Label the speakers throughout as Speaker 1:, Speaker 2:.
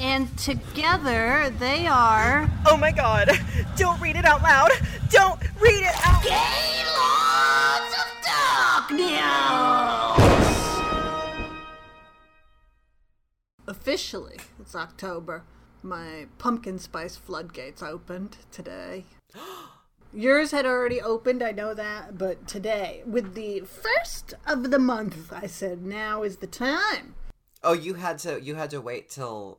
Speaker 1: And together they are.
Speaker 2: Oh my god! Don't read it out loud! Don't read it out
Speaker 1: Gaylords of Darkness! Officially, it's October. My pumpkin spice floodgates opened today. Yours had already opened, I know that, but today, with the first of the month, I said now is the time.
Speaker 3: Oh, you had to you had to wait till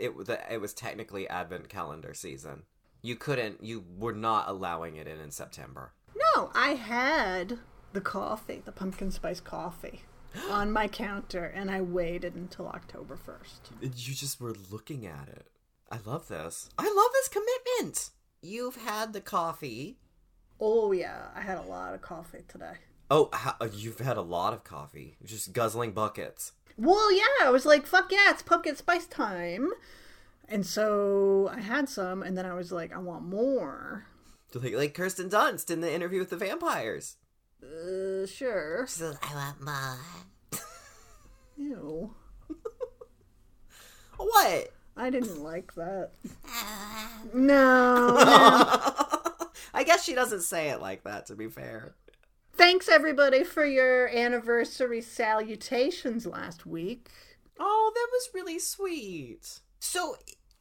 Speaker 3: it the, it was technically advent calendar season. You couldn't you were not allowing it in in September.
Speaker 1: No, I had the coffee, the pumpkin spice coffee, on my counter, and I waited until October 1st.
Speaker 3: You just were looking at it. I love this. I love this commitment. You've had the coffee.
Speaker 1: Oh, yeah, I had a lot of coffee today.
Speaker 3: Oh, how, uh, you've had a lot of coffee. You're just guzzling buckets.
Speaker 1: Well, yeah, I was like, fuck yeah, it's pumpkin spice time. And so I had some, and then I was like, I want more.
Speaker 3: Like, like Kirsten Dunst in the interview with the vampires.
Speaker 1: Uh, sure.
Speaker 3: So I want more.
Speaker 1: Ew.
Speaker 3: What?
Speaker 1: I didn't like that. No. no.
Speaker 3: I guess she doesn't say it like that, to be fair.
Speaker 1: Thanks, everybody, for your anniversary salutations last week.
Speaker 3: Oh, that was really sweet. So,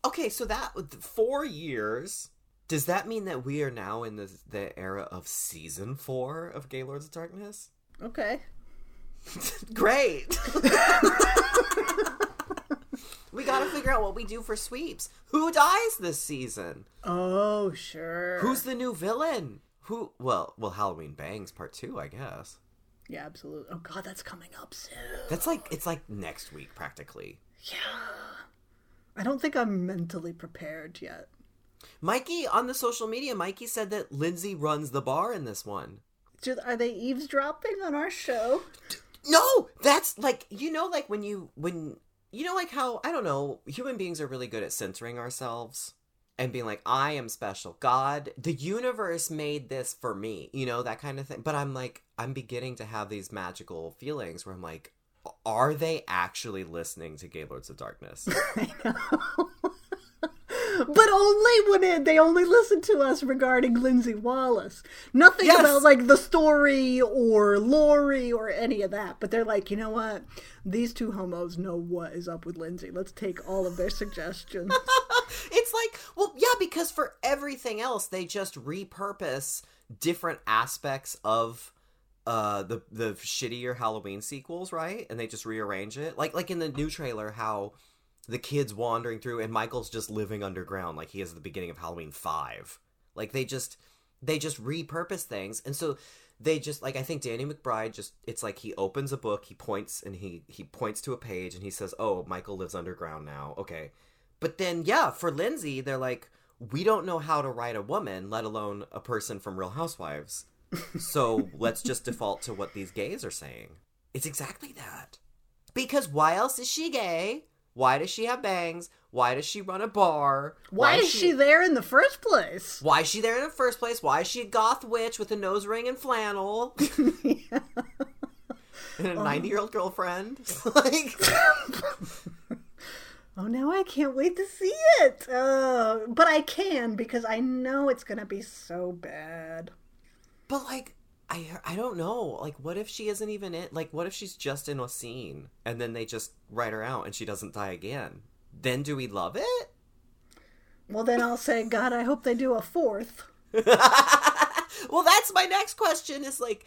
Speaker 3: okay, so that four years. Does that mean that we are now in the the era of season four of Gaylords of Darkness?
Speaker 1: Okay.
Speaker 3: Great. we got to figure out what we do for sweeps. Who dies this season?
Speaker 1: Oh, sure.
Speaker 3: Who's the new villain? Who? Well, well, Halloween Bangs Part Two, I guess.
Speaker 1: Yeah, absolutely. Oh God, that's coming up soon.
Speaker 3: That's like it's like next week practically.
Speaker 1: Yeah. I don't think I'm mentally prepared yet.
Speaker 3: Mikey on the social media, Mikey said that Lindsey runs the bar in this one.
Speaker 1: Do- Are they eavesdropping on our show?
Speaker 3: No, that's like you know, like when you when you know, like how I don't know, human beings are really good at censoring ourselves and being like, I am special. God, the universe made this for me, you know, that kind of thing. But I'm like, I'm beginning to have these magical feelings where I'm like, are they actually listening to Gaylords of Darkness?
Speaker 1: I know. but only when it, they only listen to us regarding Lindsey Wallace. Nothing
Speaker 3: Yes.
Speaker 1: about like the story or Laurie or any of that. But they're like, you know what? These two homos know what is up with Lindsey. Let's take all of their suggestions.
Speaker 3: it's like, well, yeah, because for everything else, they just repurpose different aspects of uh the the shittier Halloween sequels, right? And they just rearrange it. Like like in the new trailer how the kids wandering through and Michael's just living underground like he is at the beginning of Halloween 5. Like they just they just repurpose things. And so they just like I think Danny McBride just it's like he opens a book, he points and he he points to a page and he says, "Oh, Michael lives underground now." Okay. But then yeah, for Lindsey, they're like, "We don't know how to write a woman, let alone a person from Real Housewives." so, let's just default to what these gays are saying. It's exactly that. Because why else is she gay? Why does she have bangs? Why does she run a bar?
Speaker 1: Why is she there in the first place?
Speaker 3: Why is she there in the first place? Why is she a goth witch with a nose ring and flannel? and a um, 90 year old girlfriend? like,
Speaker 1: Oh, now I can't wait to see it. Uh, but I can because I know it's going to be so bad.
Speaker 3: but like, I, I don't know. Like, what if she isn't even in? Like, what if she's just in a scene and then they just write her out and she doesn't die again? Then do we love it?
Speaker 1: Well, then I'll say, God, I hope they do a fourth.
Speaker 3: well, that's my next question is like,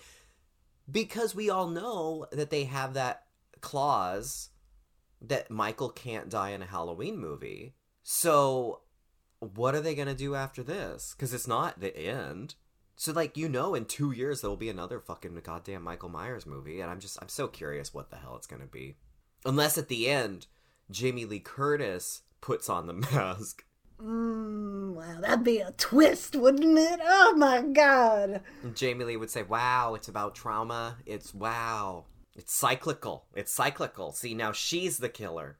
Speaker 3: because we all know that they have that clause that Michael can't die in a Halloween movie. So, what are they going to do after this? Because it's not the end. So, like, you know, in two years, there will be another fucking goddamn Michael Myers movie. And I'm just, I'm so curious what the hell it's going to be. Unless at the end, Jamie Lee Curtis puts on the mask
Speaker 1: Mm, wow, that'd be a twist, wouldn't it? Oh my god.
Speaker 3: And Jamie Lee would say, "Wow, it's about trauma. It's wow. It's cyclical. It's cyclical. See, now she's the killer."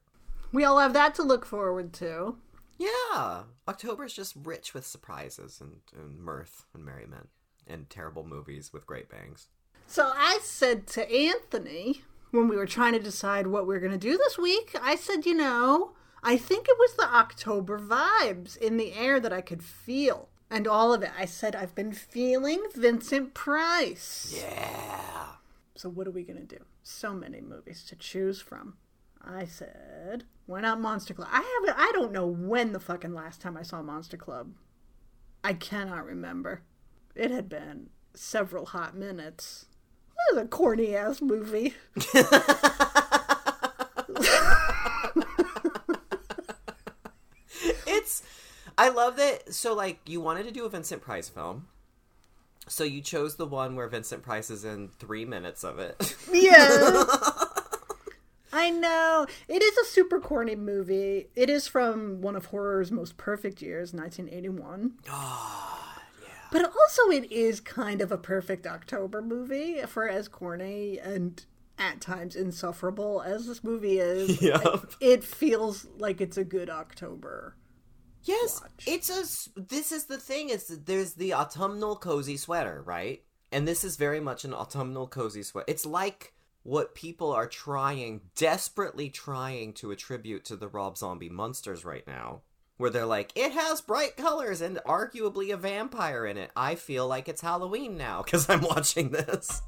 Speaker 1: We all have that to look forward to.
Speaker 3: Yeah, October's just rich with surprises and, and mirth and merriment and terrible movies with great bangs.
Speaker 1: So I said to Anthony when we were trying to decide what we were going to do this week, I said, you know, I think it was the October vibes in the air that I could feel. And all of it. I said, I've been feeling Vincent Price.
Speaker 3: Yeah.
Speaker 1: So what are we going to do? So many movies to choose from. I said, why not Monster Club? I haven't, I don't know when the fucking last time I saw Monster Club. I cannot remember. It had been several hot minutes. It was a corny ass movie.
Speaker 3: it's I love that so like you wanted to do a Vincent Price film. So you chose the one where Vincent Price is in 3 minutes of it.
Speaker 1: Yeah. I know. It is a super corny movie. It is from one of horror's most perfect years, 1981.
Speaker 3: oh, ah, yeah.
Speaker 1: But also, it is kind of a perfect October movie for as corny and at times insufferable as this movie is.
Speaker 3: Yep.
Speaker 1: It, it feels like it's a good October.
Speaker 3: Yes,
Speaker 1: watch.
Speaker 3: it's a. This is the thing. Is there's the autumnal cozy sweater, right? And this is very much an autumnal cozy sweater. It's like what people are trying, desperately trying to attribute to the Rob Zombie Munsters right now, where they're like, it has bright colors and arguably a vampire in it. I feel like it's Halloween now because I'm watching this.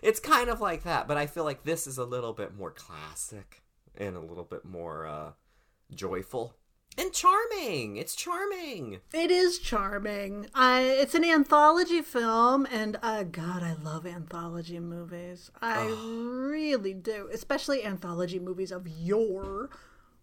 Speaker 3: It's kind of like that, but I feel like this is a little bit more classic and a little bit more uh, joyful and charming. It's charming.
Speaker 1: It is charming. I, it's an anthology film, and uh, God, I love anthology movies. I really do, especially anthology movies of yore,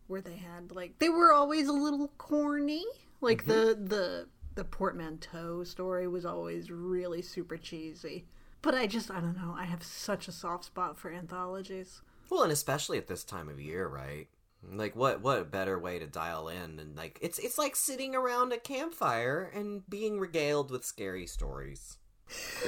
Speaker 1: where they had like they were always a little corny. Like the the the portmanteau story was always really super cheesy. But I just I don't know. I have such a soft spot for anthologies.
Speaker 3: Well, and especially at this time of year, right? Like what what better way to dial in and like it's it's like sitting around a campfire and being regaled with scary stories.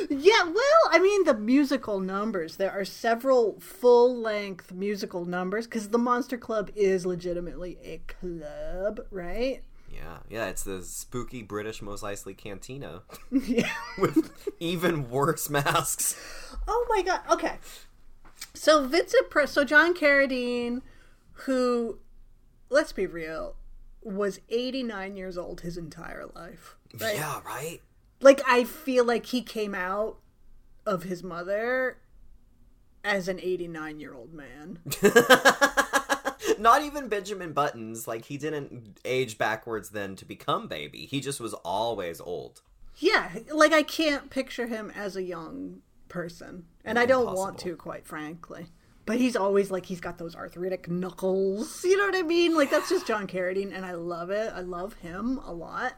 Speaker 1: Yeah, well, I mean, the musical numbers. There are several full length musical numbers because the Monster Club is legitimately a club, right?
Speaker 3: Yeah, yeah, it's the spooky British Mos Eisley Cantina
Speaker 1: yeah.
Speaker 3: with even worse masks.
Speaker 1: Oh my god. Okay. So Vincent Price, so John Carradine, who, let's be real, was 89 years old his entire life. Right?
Speaker 3: Yeah, right.
Speaker 1: Like, I feel like he came out of his mother as an 89 year old man.
Speaker 3: Not even Benjamin Buttons. Like he didn't age backwards then to become baby. He just was always old.
Speaker 1: Yeah, like I can't picture him as a young person, and I don't want to, quite frankly. But he's always like he's got those arthritic knuckles. You know what I mean? Like that's just John Carradine, and I love it. I love him a lot.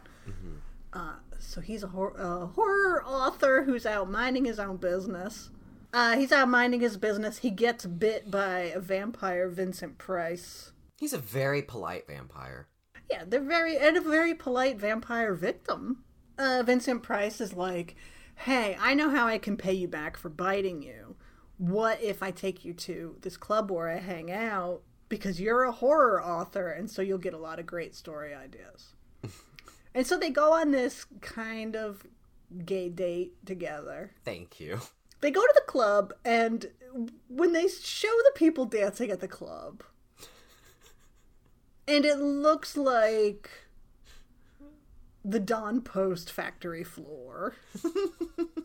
Speaker 1: Uh, so he's a, hor- a horror author who's out minding his own business. Uh, he's out minding his business. He gets bit by a vampire, Vincent Price.
Speaker 3: He's a very polite vampire.
Speaker 1: Yeah, they're very and a very polite vampire victim. Uh, Vincent Price is like, "Hey, I know how I can pay you back for biting you. What if I take you to this club where I hang out because you're a horror author, and so you'll get a lot of great story ideas." and so they go on this kind of gay date together.
Speaker 3: Thank you.
Speaker 1: They go to the club, and when they show the people dancing at the club, and it looks like the Don Post factory floor.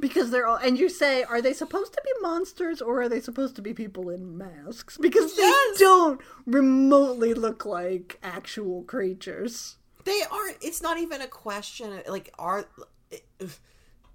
Speaker 1: because they're all, and you say, are they supposed to be monsters or are they supposed to be people in masks? Because they
Speaker 3: Yes!
Speaker 1: don't remotely look like actual creatures.
Speaker 3: They aren't. It's not even a question. Like, are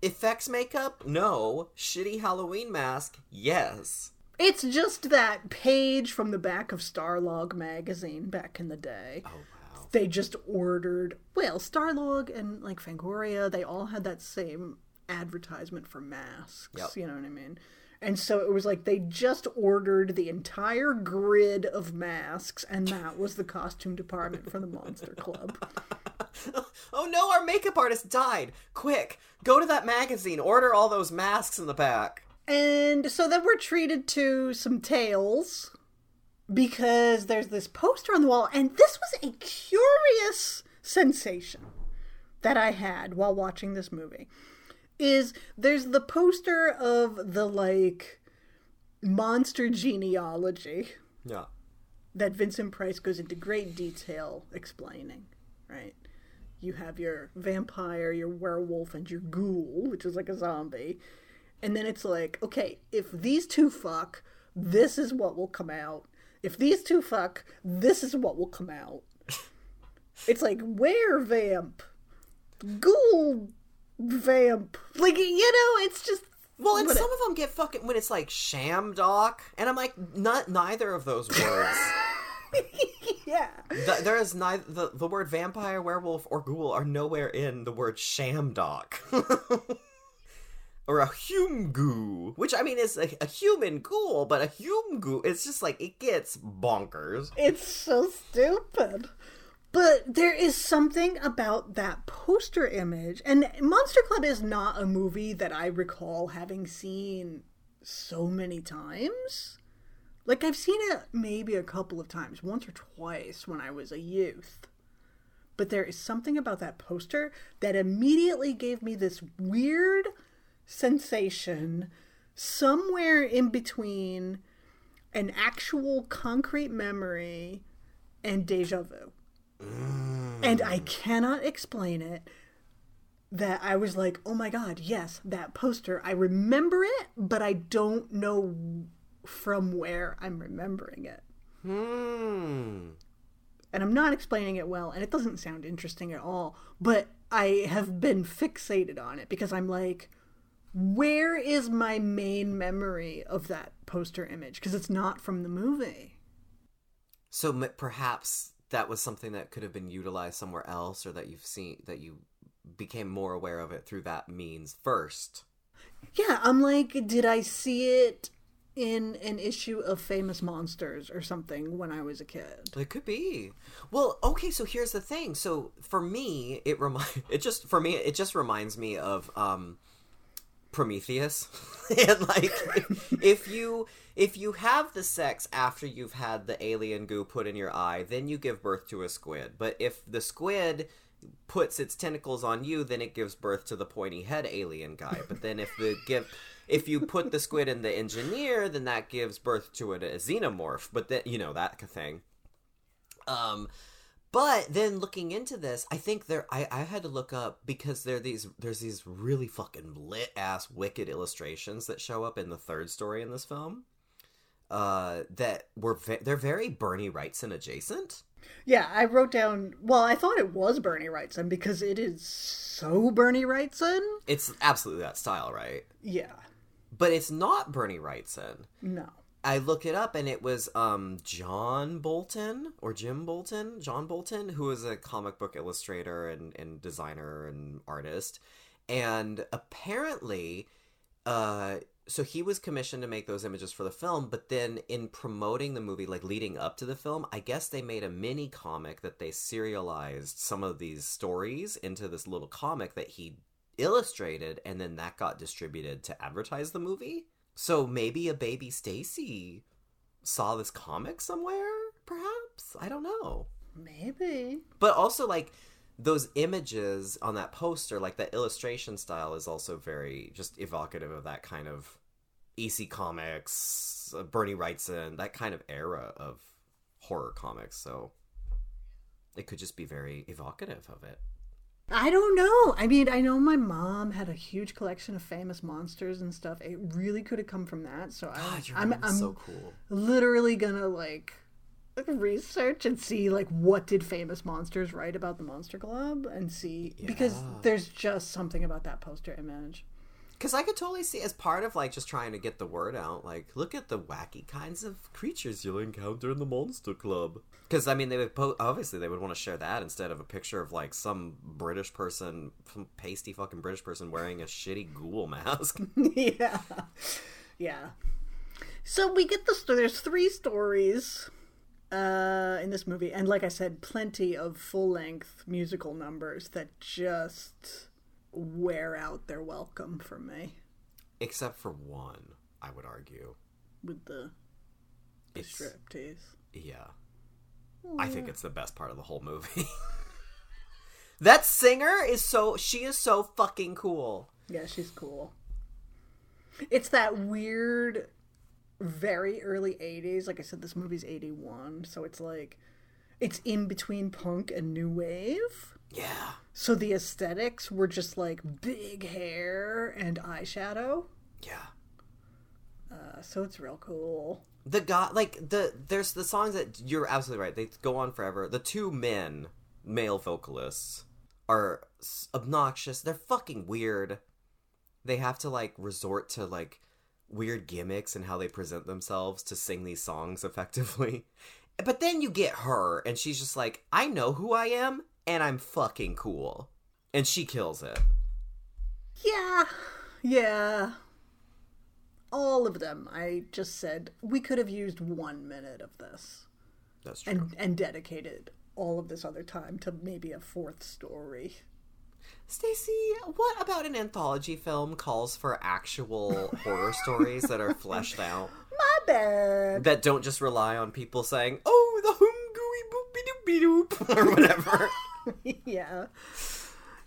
Speaker 3: effects makeup? No. Shitty Halloween mask? Yes.
Speaker 1: It's just that page from the back of Starlog magazine back in the day.
Speaker 3: Oh wow.
Speaker 1: they just ordered well starlog and like fangoria they all had that same advertisement for masks
Speaker 3: Yep.
Speaker 1: you know what i mean And so it was like they just ordered the entire grid of masks, and that was the costume department for the Monster Club.
Speaker 3: oh no, our makeup artist died. Quick, go to that magazine, order all those masks in the back.
Speaker 1: And so then we're treated to some tales because there's this poster on the wall, and this was a curious sensation that I had while watching this movie. Is there's the poster of the like monster genealogy
Speaker 3: Yeah.
Speaker 1: that Vincent Price goes into great detail explaining, right? You have your vampire, your werewolf, and your ghoul, which is like a zombie. And then it's like, okay, if these two fuck, this is what will come out. If these two fuck, this is what will come out. It's like were vamp, ghoul vamp. Like you know, it's just
Speaker 3: Well, and
Speaker 1: What-
Speaker 3: some of them get fucking when it's like Shadmock, and I'm like, not neither of those words.
Speaker 1: yeah.
Speaker 3: Th there is neither the, the word vampire, werewolf, or ghoul are nowhere in the word Shadmock. or a hume goo, which I mean is a, a human ghoul, but a hume goo, it's just like it gets bonkers.
Speaker 1: It's so stupid. But there is something about that poster image. And Monster Club is not a movie that I recall having seen so many times. Like, I've seen it maybe a couple of times, once or twice when I was a youth. But there is something about that poster that immediately gave me this weird sensation somewhere in between an actual concrete memory and deja vu. And I cannot explain it. That I was like, oh my god, yes, that poster. I remember it, but I don't know from where I'm remembering it.
Speaker 3: Hmm.
Speaker 1: And I'm not explaining it well, and it doesn't sound interesting at all. But I have been fixated on it because I'm like, where is my main memory of that poster image? Because it's not from the movie.
Speaker 3: So m- perhaps that was something that could have been utilized somewhere else, or that you've seen that you became more aware of it through that means first.
Speaker 1: Yeah, I'm like, did I see it in an issue of Famous Monsters or something when I was a kid?
Speaker 3: It could be. Well, okay, so here's the thing. So for me, it remind it just for me it just reminds me of um Prometheus. and like if you if you have the sex after you've had the alien goo put in your eye, then you give birth to a squid. But if the squid puts its tentacles on you, then it gives birth to the pointy head alien guy. But then if the give if you put the squid in the engineer, then that gives birth to a, a xenomorph. But then you know that thing. Um, but then looking into this, I think there I, I had to look up because there are these there's these really fucking lit ass wicked illustrations that show up in the third story in this film. Uh, that were ve- they're very Bernie Wrightson adjacent.
Speaker 1: Yeah, I wrote down. Well, I thought it was Bernie Wrightson because it is so Bernie Wrightson.
Speaker 3: It's absolutely that style, right?
Speaker 1: Yeah,
Speaker 3: But it's not Bernie Wrightson.
Speaker 1: no.
Speaker 3: I look it up and it was um John Bolton or Jim Bolton, John Bolton, who is a comic book illustrator and, and designer and artist. And apparently, uh so he was commissioned to make those images for the film, but then in promoting the movie, like leading up to the film, I guess they made a mini comic that they serialized some of these stories into this little comic that he illustrated, and then that got distributed to advertise the movie. So maybe a baby Stacie saw this comic somewhere, perhaps? I don't know.
Speaker 1: Maybe.
Speaker 3: But also like those images on that poster, like that illustration style is also very just evocative of that kind of EC Comics, uh, Bernie Wrightson, that kind of era of horror comics. So it could just be very evocative of it.
Speaker 1: I don't know. I mean, I know my mom had a huge collection of famous monsters and stuff. It really could have come from that. So I,
Speaker 3: God,
Speaker 1: I'm, I'm
Speaker 3: so cool.
Speaker 1: literally gonna like research and see like what did famous monsters write about the Monster Club and see because there's just something about that poster image.
Speaker 3: Because I could totally see as part of like just trying to get the word out, like look at the wacky kinds of creatures you'll encounter in the Monster Club. Because I mean, they would po- obviously they would want to share that instead of a picture of like some British person, some pasty fucking British person wearing a shitty ghoul mask.
Speaker 1: yeah. Yeah. So we get the sto- there's three stories uh, in this movie, and like I said, plenty of full length musical numbers that just wear out their welcome for me
Speaker 3: Except for one, I would argue.
Speaker 1: with the, the
Speaker 3: It's
Speaker 1: striptease.
Speaker 3: yeah. Hmm. I think it's the best part of the whole movie. that singer is so she is so fucking cool.
Speaker 1: Yeah, she's cool. It's that weird, very early 80s. Like I said, this movie's 81, so it's like, it's in between punk and new wave.
Speaker 3: Yeah.
Speaker 1: So the aesthetics were just like big hair and eyeshadow.
Speaker 3: Yeah.
Speaker 1: Uh, so it's real cool.
Speaker 3: the guy like the there's the songs that you're absolutely right they go on forever the two men male vocalists are obnoxious they're fucking weird they have to like resort to like weird gimmicks and how they present themselves to sing these songs effectively but then you get her and she's just like i know who i am and i'm fucking cool and she kills it
Speaker 1: Yeah. Yeah. All of them. I just said we could have used one minute of this
Speaker 3: that's true
Speaker 1: and and dedicated all of this other time to maybe a fourth story.
Speaker 3: Stacie, what about an anthology film calls for actual horror stories that are fleshed out?
Speaker 1: My bad.
Speaker 3: That don't just rely on people saying, oh, the hum gooey boopy doopy doop, or whatever.
Speaker 1: yeah.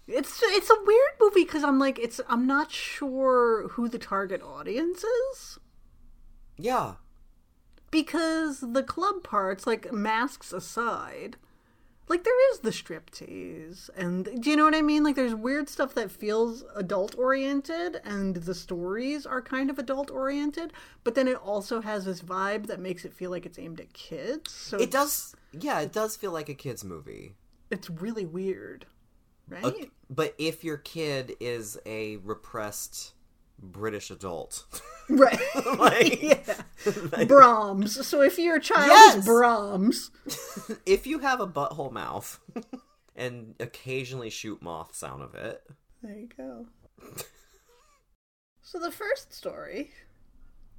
Speaker 1: It's it's a weird movie because I'm like it's I'm not sure who the target audience is
Speaker 3: yeah.
Speaker 1: because the club parts like masks aside like there is the striptease and do you know what I mean like there's weird stuff that feels adult oriented and the stories are kind of adult oriented but then it also has this vibe that makes it feel like it's aimed at kids so
Speaker 3: It does, yeah, it does feel like a kid's movie.
Speaker 1: It's really weird right
Speaker 3: A- but if your kid is a repressed British adult,
Speaker 1: right
Speaker 3: like,
Speaker 1: yeah Brahms. So if your child
Speaker 3: Yes!
Speaker 1: is Brahms,
Speaker 3: if you have a butthole mouth and occasionally shoot moths out of it,
Speaker 1: there you go. so the first story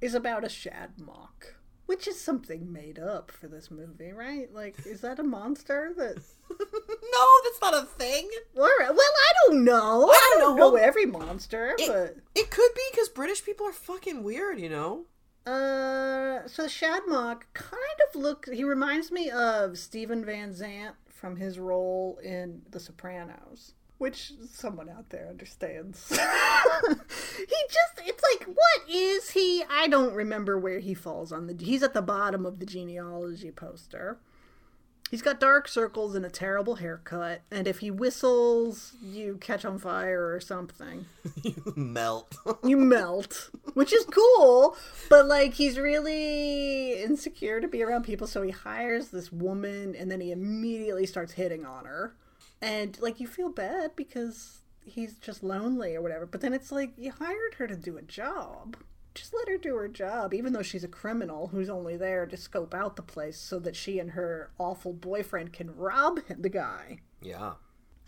Speaker 1: is about a Shadmock, which is something made up for this movie, right? Like, is that a monster that?
Speaker 3: no, that's not a thing.
Speaker 1: All right. Well, I don't know. I
Speaker 3: don't
Speaker 1: don't
Speaker 3: know.
Speaker 1: know every monster, but
Speaker 3: It could be because British people are fucking weird, you know?
Speaker 1: Uh, so Shadmock kind of look. He reminds me of Steven Van Zandt from his role in The Sopranos, which someone out there understands. he just. It's like, what is he? I don't remember where he falls on the. He's at the bottom of the genealogy poster. He's got dark circles and a terrible haircut, and if he whistles, you catch on fire or something
Speaker 3: you melt.
Speaker 1: you melt, which is cool. But like, he's really insecure to be around people, so he hires this woman, and then he immediately starts hitting on her, and like, you feel bad because he's just lonely or whatever. But then it's like you hired her to do a job. Just let her do her job, even though she's a criminal who's only there to scope out the place so that she and her awful boyfriend can rob the guy.
Speaker 3: yeah.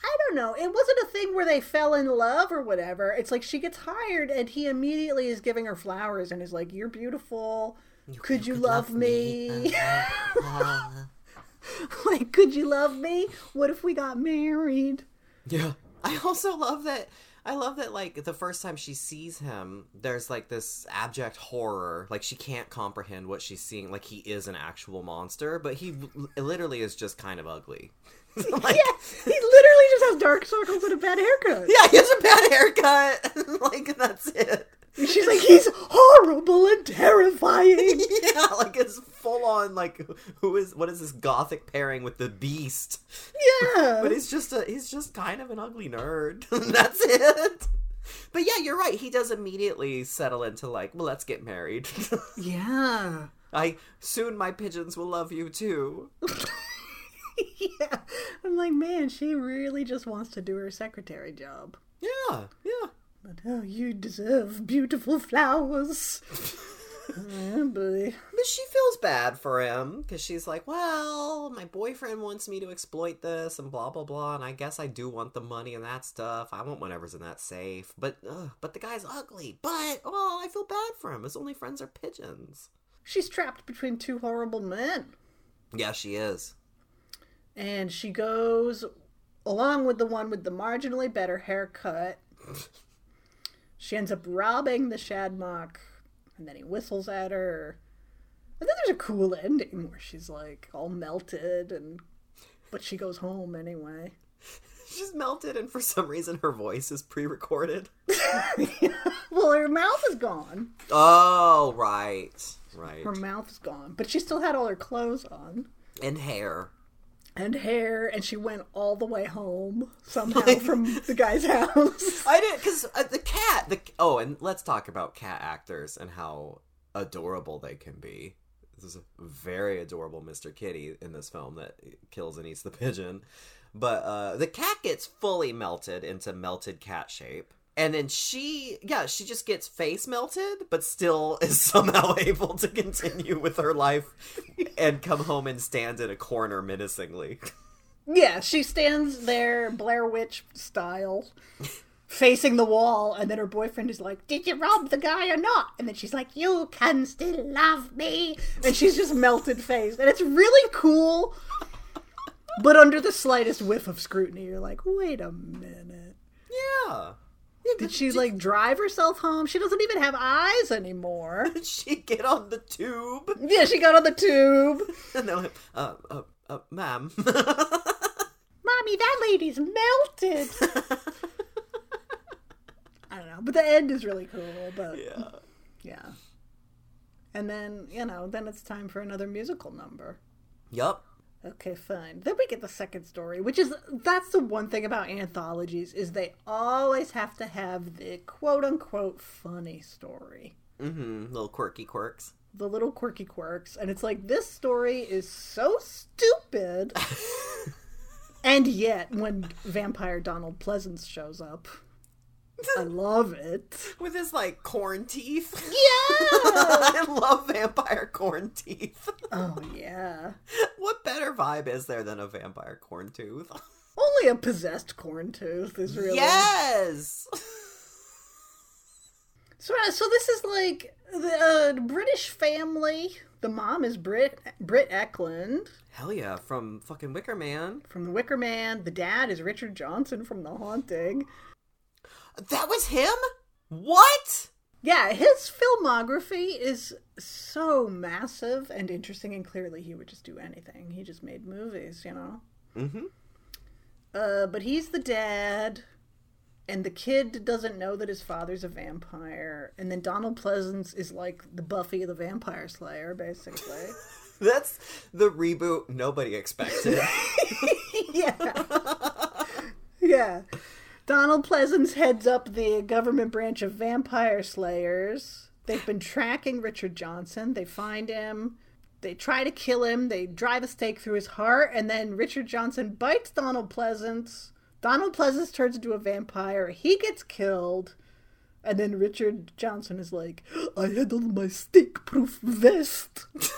Speaker 1: I don't know. It wasn't a thing where they fell in love or whatever. It's like she gets hired and he immediately is giving her flowers and is like, You're beautiful. could you, love, me? Uh, uh, uh. like, could you love me? What if we got married?
Speaker 3: Yeah. I also love that. I love that, like, the first time she sees him, there's, like, this abject horror. Like, she can't comprehend what she's seeing. Like, he is an actual monster, but he l- literally is just kind of ugly. like,
Speaker 1: Yeah, he literally just has dark circles and a bad haircut.
Speaker 3: yeah, he has a bad haircut. like, that's it.
Speaker 1: She's like, He's horrible and terrifying.
Speaker 3: Yeah, like, it's full on, like, who is, what is this gothic pairing with the beast?
Speaker 1: Yeah.
Speaker 3: But he's just a he's just kind of an ugly nerd. That's it. But yeah, you're right. He does immediately settle into like, well, let's get married.
Speaker 1: yeah.
Speaker 3: I soon my pigeons will love you too.
Speaker 1: yeah. I'm like, man, she really just wants to do her secretary job.
Speaker 3: Yeah, yeah.
Speaker 1: But oh, you deserve beautiful flowers. Yeah.
Speaker 3: But she feels bad for him because she's like, well, my boyfriend wants me to exploit this and blah blah blah, and I guess I do want the money and that stuff. I want whatever's in that safe, but ugh, but the guy's ugly. But oh, I feel bad for him. His only friends are pigeons.
Speaker 1: She's trapped between two horrible men.
Speaker 3: Yeah, she is.
Speaker 1: And she goes along with the one with the marginally better haircut. she ends up robbing the Shadmock, and then he whistles at her. And then there's a cool ending where she's like all melted, and but she goes home anyway.
Speaker 3: She's melted, and for some reason, her voice is pre-recorded.
Speaker 1: well, her mouth is gone.
Speaker 3: Oh, right, right.
Speaker 1: Her mouth is gone, but she still had all her clothes on
Speaker 3: And hair.
Speaker 1: And hair, and she went all the way home somehow from the guy's house.
Speaker 3: I did because uh, the cat. The oh, and let's talk about cat actors and how adorable they can be. This is a very adorable Mr. Kitty in this film that kills and eats the pigeon. But uh, the cat gets fully melted into melted cat shape. And then she, yeah, she just gets face melted, but still is somehow able to continue with her life and come home and stand in a corner menacingly.
Speaker 1: Yeah, she stands there, Blair Witch style, facing the wall, and then her boyfriend is like, Did you rob the guy or not? And then she's like, You can still love me. And she's just melted face. And it's really cool, but under the slightest whiff of scrutiny, you're like, Wait a minute.
Speaker 3: Yeah.
Speaker 1: Did she like drive herself home? She doesn't even have eyes anymore.
Speaker 3: Did she get on the tube?
Speaker 1: Yeah, she got on the tube.
Speaker 3: And they're like, uh, uh, uh, ma'am.
Speaker 1: Mommy, that lady's melted. I don't know, but the end is really cool. But
Speaker 3: yeah.
Speaker 1: yeah, and then you know, then it's time for another musical number.
Speaker 3: Yup.
Speaker 1: Okay, fine. Then we get the second story, which is that's the one thing about anthologies is they always have to have the quote unquote funny story.
Speaker 3: Mm-hmm. Little quirky quirks.
Speaker 1: The little quirky quirks, and it's like this story is so stupid. and yet, when vampire Donald Pleasence shows up, I love it.
Speaker 3: With his like corn teeth.
Speaker 1: Yeah.
Speaker 3: I love vampire corn teeth.
Speaker 1: oh yeah.
Speaker 3: what better vibe is there than a vampire corn tooth?
Speaker 1: Only a possessed corn tooth is really.
Speaker 3: Yes.
Speaker 1: So, uh, so this is like the uh, British family. The mom is Britt Britt Ekland
Speaker 3: Hell yeah, from fucking Wicker Man.
Speaker 1: from The Wicker Man. The dad is Richard Johnson from The Haunting.
Speaker 3: That was him? What?
Speaker 1: Yeah, his filmography is so massive and interesting, and clearly he would just do anything. He just made movies, you know.
Speaker 3: Mm-hmm.
Speaker 1: Uh, but he's the dad, and the kid doesn't know that his father's a vampire. And then Donald Pleasence is like the Buffy the Vampire Slayer, basically.
Speaker 3: That's the reboot nobody expected.
Speaker 1: yeah. yeah. Donald Pleasence heads up the government branch of vampire slayers. They've been tracking Richard Johnson. They find him. They try to kill him. They drive a stake through his heart, and then Richard Johnson bites Donald Pleasence. Donald Pleasence turns into a vampire. He gets killed. And then Richard Johnson is like, I had on my stake proof vest.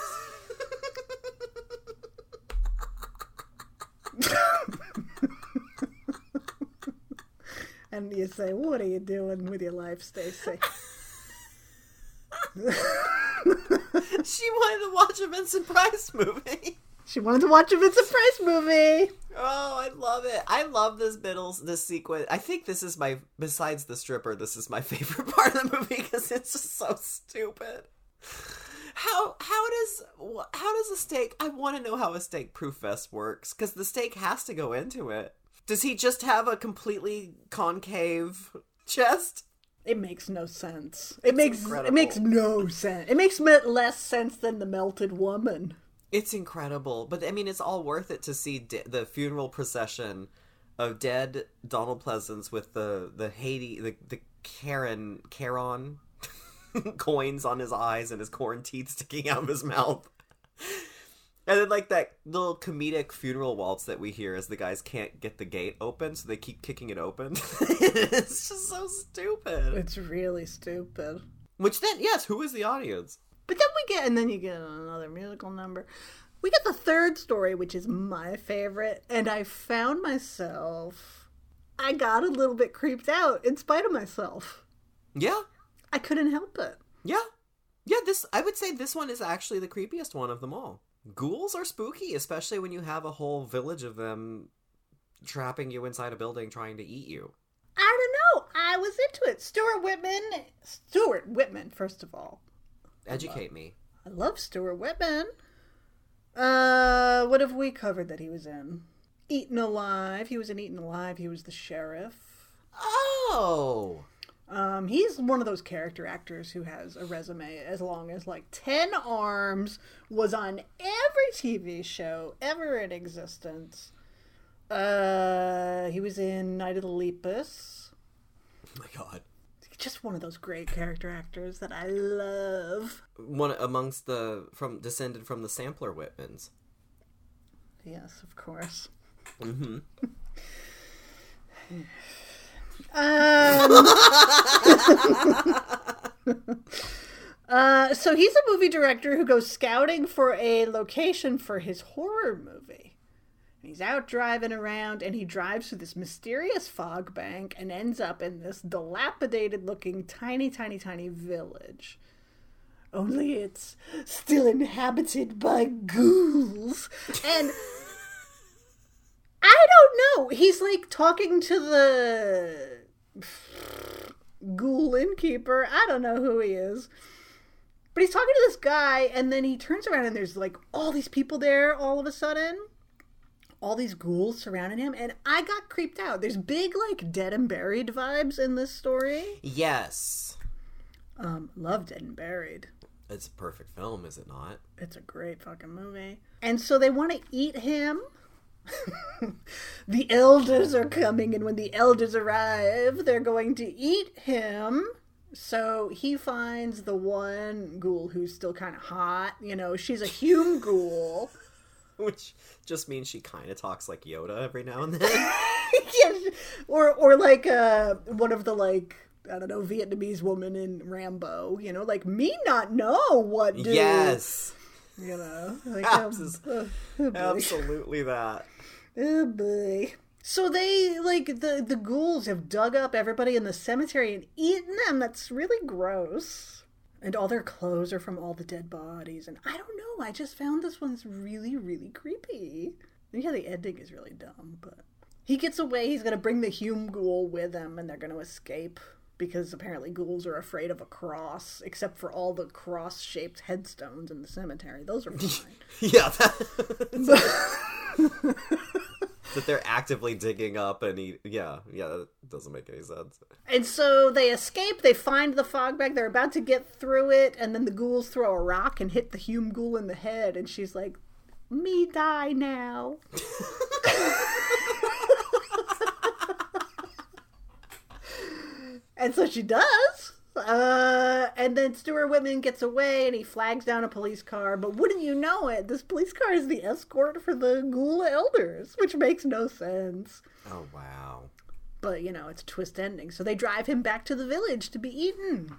Speaker 1: and you say, What are you doing with your life, Stacie?
Speaker 3: she wanted to watch a Vincent Price movie.
Speaker 1: She wanted to watch a Vincent Price movie.
Speaker 3: Oh, I love it. I love this middle this sequence. I think this is my besides the stripper, this is my favorite part of the movie because it's just so stupid. How how does how does a stake? I want to know how a stake proof vest works because the stake has to go into it. Does he just have a completely concave chest?
Speaker 1: It makes no sense. It makes it makes no sense. It makes less sense than the melted woman.
Speaker 3: It's incredible, but I mean, it's all worth it to see de- the funeral procession of dead Donald Pleasence with the the Haiti the the Karen Charon coins on his eyes and his corn teeth sticking out of his mouth. And then like that little comedic funeral waltz that we hear as the guys can't get the gate open, so they keep kicking it open. it's just so stupid.
Speaker 1: It's really stupid.
Speaker 3: Which then, yes, who is the audience?
Speaker 1: But then we get, and then you get another musical number. We get the third story, which is my favorite, and I found myself. I got a little bit creeped out in spite of myself.
Speaker 3: Yeah,
Speaker 1: I couldn't help it.
Speaker 3: yeah, yeah. This I would say this one is actually the creepiest one of them all. Ghouls are spooky, especially when you have a whole village of them trapping you inside a building trying to eat you.
Speaker 1: I don't know. I was into it. Stuart Whitman. Stuart Whitman, first of all.
Speaker 3: Educate me.
Speaker 1: I love Stuart Whitman. Uh, what have we covered that he was in? Eaten Alive. He was in Eaten Alive. He was the sheriff.
Speaker 3: Oh,
Speaker 1: Um, he's one of those character actors who has a resume as long as like 10 arms, was on every TV show ever in existence. Uh, he was in Night of the Lepus.
Speaker 3: oh my god.
Speaker 1: Just one of those great character actors that I love.
Speaker 3: One amongst the from descended from the sampler Whitmans.
Speaker 1: Yes, of course.
Speaker 3: Mm-hmm.
Speaker 1: Um, uh, so he's a movie director who goes scouting for a location for his horror movie. And he's out driving around and he drives through this mysterious fog bank and ends up in this dilapidated looking tiny, tiny, tiny village. Only it's still inhabited by ghouls. And I don't know. He's like talking to the ghoul innkeeper. I don't know who he is. But he's talking to this guy, and then he turns around and there's like all these people there all of a sudden. All these ghouls surrounding him, and I got creeped out. There's big, like, dead and buried vibes in this story.
Speaker 3: Yes,
Speaker 1: Um, love Dead and Buried.
Speaker 3: it's a perfect film, is it not?
Speaker 1: It's a great fucking movie. And so they want to eat him. the elders are coming, and when the elders arrive, they're going to eat him. So he finds the one ghoul who's still kind of hot. You know, she's a Hume ghoul.
Speaker 3: Which just means she kind of talks like Yoda every now and then.
Speaker 1: yes. Or, or like uh, one of the, like, I don't know, Vietnamese woman in Rambo. You know, like me not know what do.
Speaker 3: yes,
Speaker 1: You know, like, um, uh, oh
Speaker 3: absolutely that.
Speaker 1: Oh boy. So they like the the ghouls have dug up everybody in the cemetery and eaten them. That's really gross. And all their clothes are from all the dead bodies. And I don't know. I just found this one's really really creepy. Yeah, the ending is really dumb, but he gets away. He's gonna bring the Hume ghoul with him, and they're gonna escape because apparently ghouls are afraid of a cross, except for all the cross-shaped headstones in the cemetery. Those are fine.
Speaker 3: Yeah, that, that they're actively digging up and eat. Yeah, yeah, that doesn't make any sense.
Speaker 1: And so they escape, they find the fog bag, they're about to get through it, and then the ghouls throw a rock and hit the Hume ghoul in the head, and she's like, Me die now. and so she does. Uh, and then Stuart Whitman gets away and he flags down a police car. But wouldn't you know it, this police car is the escort for the ghoul elders, which makes no sense.
Speaker 3: Oh wow.
Speaker 1: But you know, it's a twist ending. So they drive him back to the village to be eaten.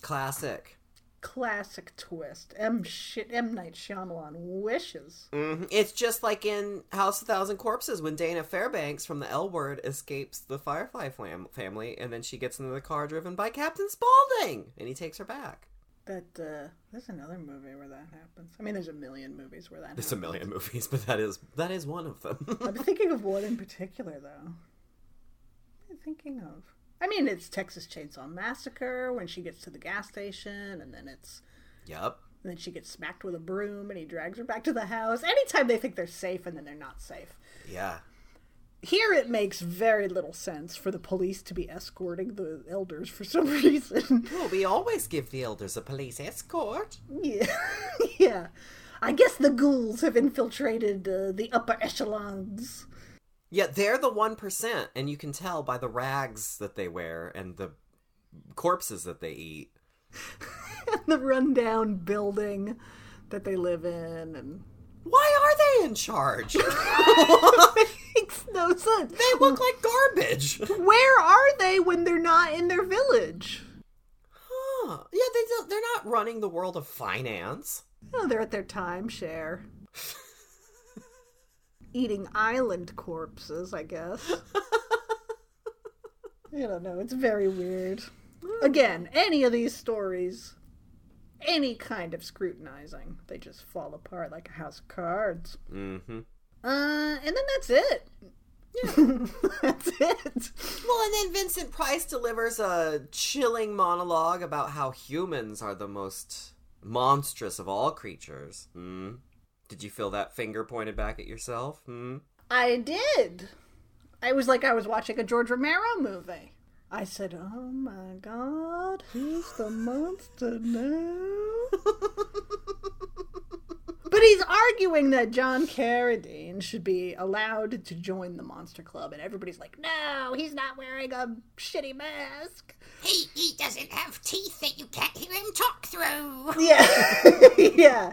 Speaker 3: Classic.
Speaker 1: Classic twist. M shit M Night Shyamalan wishes.
Speaker 3: hmm It's just like in House of Thousand Corpses when Dana Fairbanks from the L Word escapes the Firefly fam- family, and then she gets into the car driven by Captain Spaulding, and he takes her back.
Speaker 1: That uh there's another movie where that happens. I mean there's a million movies where that
Speaker 3: There's a million movies, but that is that is one of them.
Speaker 1: I'm thinking of one in particular though. What am I thinking of? I mean it's Texas Chainsaw Massacre when she gets to the gas station and then it's
Speaker 3: yep.
Speaker 1: and then she gets smacked with a broom and he drags her back to the house. Anytime they think they're safe and then they're not safe.
Speaker 3: Yeah.
Speaker 1: Here it makes very little sense for the police to be escorting the elders for some reason.
Speaker 3: Well, we always give the elders a police escort.
Speaker 1: yeah. yeah. I guess the ghouls have infiltrated uh, the upper echelons.
Speaker 3: Yeah, they're the one percent, and you can tell by the rags that they wear and the corpses that they eat.
Speaker 1: And the rundown building that they live in and
Speaker 3: Why are they in charge?
Speaker 1: it makes no sense.
Speaker 3: they look like garbage.
Speaker 1: Where are they when they're not in their village?
Speaker 3: Huh. Yeah. They they're not running the world of finance.
Speaker 1: Oh, they're at their timeshare. Eating island corpses, I guess. I don't know. It's very weird. Again, any of these stories, any kind of scrutinizing, they just fall apart like a house of cards.
Speaker 3: Mm-hmm.
Speaker 1: Uh, and then that's it. Yeah, that's it.
Speaker 3: Well, and then Vincent Price delivers a chilling monologue about how humans are the most monstrous of all creatures. Hmm. Did you feel that finger pointed back at yourself? Hmm.
Speaker 1: I did. I was like I was watching a George Romero movie. I said, "Oh my God, who's the monster now?" but he's arguing that John Carradine should be allowed to join the Monster Club, and everybody's like, "No, he's not wearing a shitty mask."
Speaker 4: He, he doesn't have teeth that you can't hear him talk through.
Speaker 1: Yeah, yeah.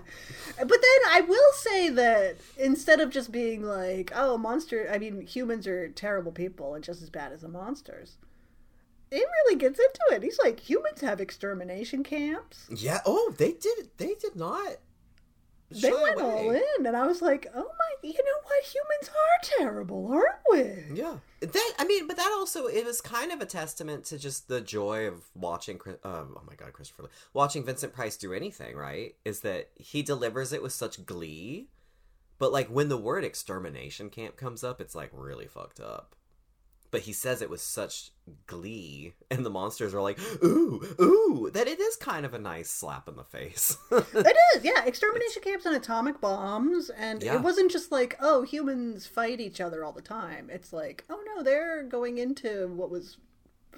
Speaker 1: But then I will say that instead of just being like, "Oh, monster," I mean, humans are terrible people and just as bad as the monsters. It really gets into it. He's like, humans have extermination camps.
Speaker 3: Yeah. Oh, they did. They did not.
Speaker 1: They
Speaker 3: shy
Speaker 1: went
Speaker 3: away.
Speaker 1: all in, and I was like, "Oh my, you know what? Humans are terrible, aren't we?"
Speaker 3: Yeah, that I mean, but that also it was kind of a testament to just the joy of watching. Uh, oh my god, Christopher, Lee. watching Vincent Price do anything. Right, is that he delivers it with such glee, but like when the word extermination camp comes up, it's like really fucked up. But he says it with such glee, and the monsters are like, "Ooh, ooh!" That it is kind of a nice slap in the face.
Speaker 1: It is, yeah. Extermination camps and atomic bombs, and
Speaker 3: Yeah.
Speaker 1: it wasn't just like, oh, humans fight each other all the time. It's like, oh no, they're going into what was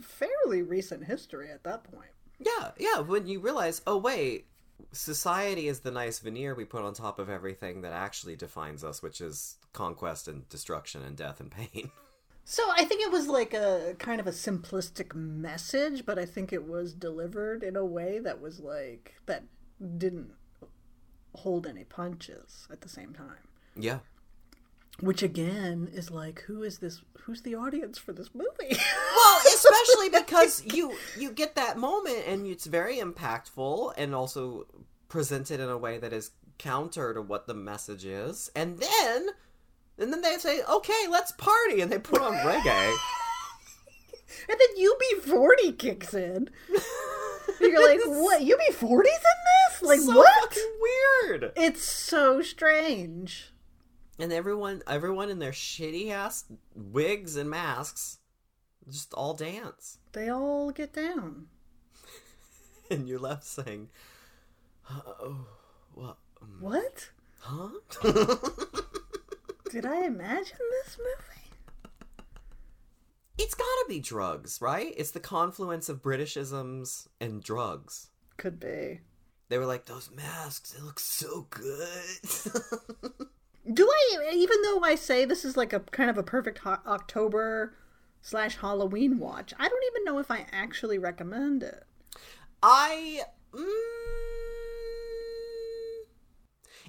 Speaker 1: fairly recent history at that point.
Speaker 3: Yeah, yeah. When you realize, oh wait, society is the nice veneer we put on top of everything that actually defines us, which is conquest and destruction and death and pain.
Speaker 1: So I think it was like a kind of a simplistic message, but I think it was delivered in a way that was like that didn't hold any punches at the same time.
Speaker 3: Yeah.
Speaker 1: Which again is like, who is this? Who's the audience for this movie?
Speaker 3: Well, especially because you you get that moment and it's very impactful and also presented in a way that is counter to what the message is. And then and then they say, "Okay, let's party." And they put on reggae.
Speaker 1: And then UB40 kicks in. You're like, what? UB40's in this? Like,
Speaker 3: so
Speaker 1: what?
Speaker 3: weird.
Speaker 1: It's so strange.
Speaker 3: and everyone everyone in their shitty ass wigs and masks just all dance
Speaker 1: They all get down.
Speaker 3: and you're left saying oh what
Speaker 1: What?
Speaker 3: huh
Speaker 1: Did I imagine this movie?
Speaker 3: it's gotta be drugs right it's the confluence of britishisms and drugs
Speaker 1: Could be.
Speaker 3: they were like those masks they look so good
Speaker 1: Do I, even though I say this is like a kind of a perfect ho- October slash Halloween watch, I don't even know if I actually recommend it.
Speaker 3: I. Mm,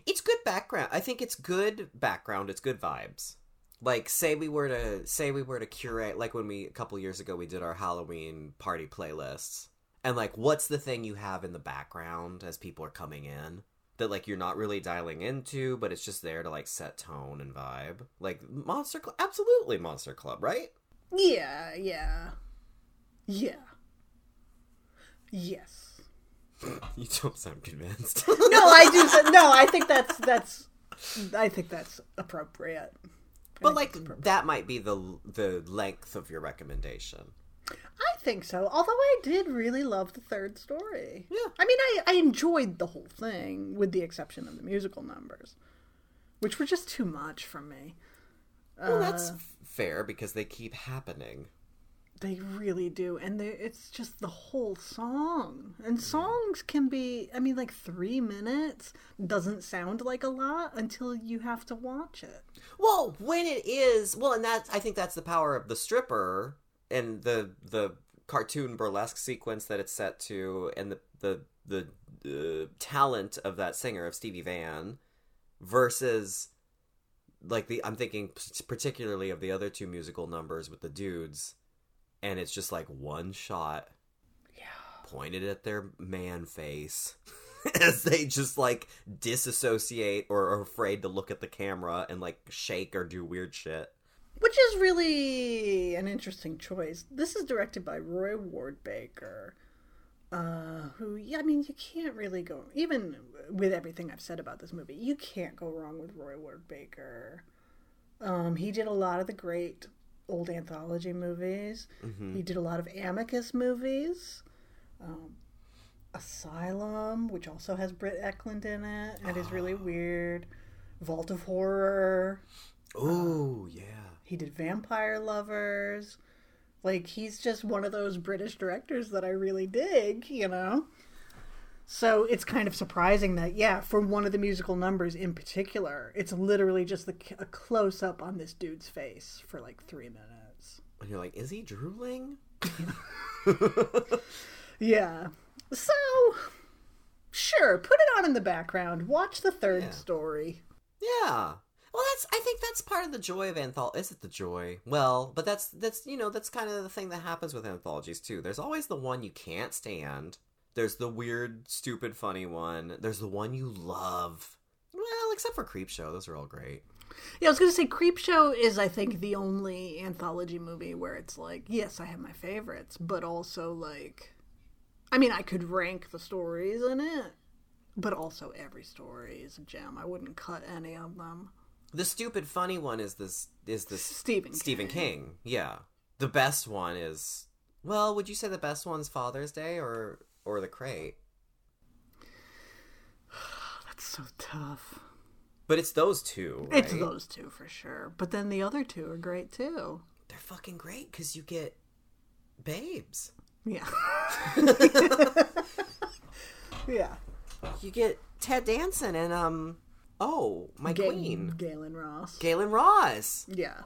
Speaker 3: it's good background. I think it's good background. It's good vibes. Like, say we were to say we were to curate, like when we a couple years ago we did our Halloween party playlists, and like, what's the thing you have in the background as people are coming in that like you're not really dialing into, but it's just there to like set tone and vibe. Like Monster Club, absolutely Monster Club, right?
Speaker 1: Yeah, yeah. Yeah. Yes.
Speaker 3: You don't sound convinced.
Speaker 1: No, I do. No, I think that's that's. I think that's appropriate.
Speaker 3: But like that might be the the length of your recommendation.
Speaker 1: I think so. Although I did really love the third story.
Speaker 3: Yeah.
Speaker 1: I mean, I I enjoyed the whole thing, with the exception of the musical numbers, which were just too much for me.
Speaker 3: Well, that's uh, fair because they keep happening.
Speaker 1: They really do, and they, it's just the whole song. And songs can be, I mean, like three minutes doesn't sound like a lot until you have to watch it.
Speaker 3: Well, when it is, well, and that I think that's the power of the stripper and the the cartoon burlesque sequence that it's set to, and the the the uh, talent of that singer of Stevie Van versus like the I'm thinking particularly of the other two musical numbers with the dudes, and it's just like one shot.
Speaker 1: Yeah.
Speaker 3: pointed at their man face as they just like disassociate or are afraid to look at the camera and like shake or do weird shit.
Speaker 1: Which is really an interesting choice. This is directed by Roy Ward Baker, uh, who, yeah, I mean, you can't really go, even with everything I've said about this movie, you can't go wrong with Roy Ward Baker. Um, he did a lot of the great old anthology movies. He did a lot of Amicus movies. Um, Asylum, which also has Britt Ekland in it and is really weird. Vault of Horror.
Speaker 3: Ooh, yeah.
Speaker 1: He did Vampire Lovers. Like, he's just one of those British directors that I really dig, you know? So it's kind of surprising that, yeah, for one of the musical numbers in particular, it's literally just the, a close up on this dude's face for like three minutes.
Speaker 3: And you're like, is he drooling?
Speaker 1: Yeah. So, sure, put it on in the background. Watch the third
Speaker 3: Yeah.
Speaker 1: story.
Speaker 3: Yeah. Well, that's. I think that's part of the joy of anthology. Is it the joy? Well, but that's that's you know that's kind of the thing that happens with anthologies too. There's always the one you can't stand. There's the weird, stupid, funny one. There's the one you love. Well, except for Creepshow, those are all great.
Speaker 1: Yeah, I was going to say Creepshow is, I think, the only anthology movie where it's like, yes, I have my favorites, but also like, I mean, I could rank the stories in it, but also every story is a gem. I wouldn't cut any of them.
Speaker 3: The stupid, funny one is this is this
Speaker 1: Stephen
Speaker 3: Stephen King. Yeah. The best one is. Well, would you say the best one's Father's Day or or The Crate?
Speaker 1: That's so tough.
Speaker 3: But it's those two. Right?
Speaker 1: It's those two for sure, but then the other two are great too.
Speaker 3: They're fucking great because you get babes.
Speaker 1: Yeah. yeah.
Speaker 3: You get Ted Danson and um oh my
Speaker 1: Ga-
Speaker 3: queen
Speaker 1: Gaylen Ross.
Speaker 3: Gaylen Ross.
Speaker 1: Yeah.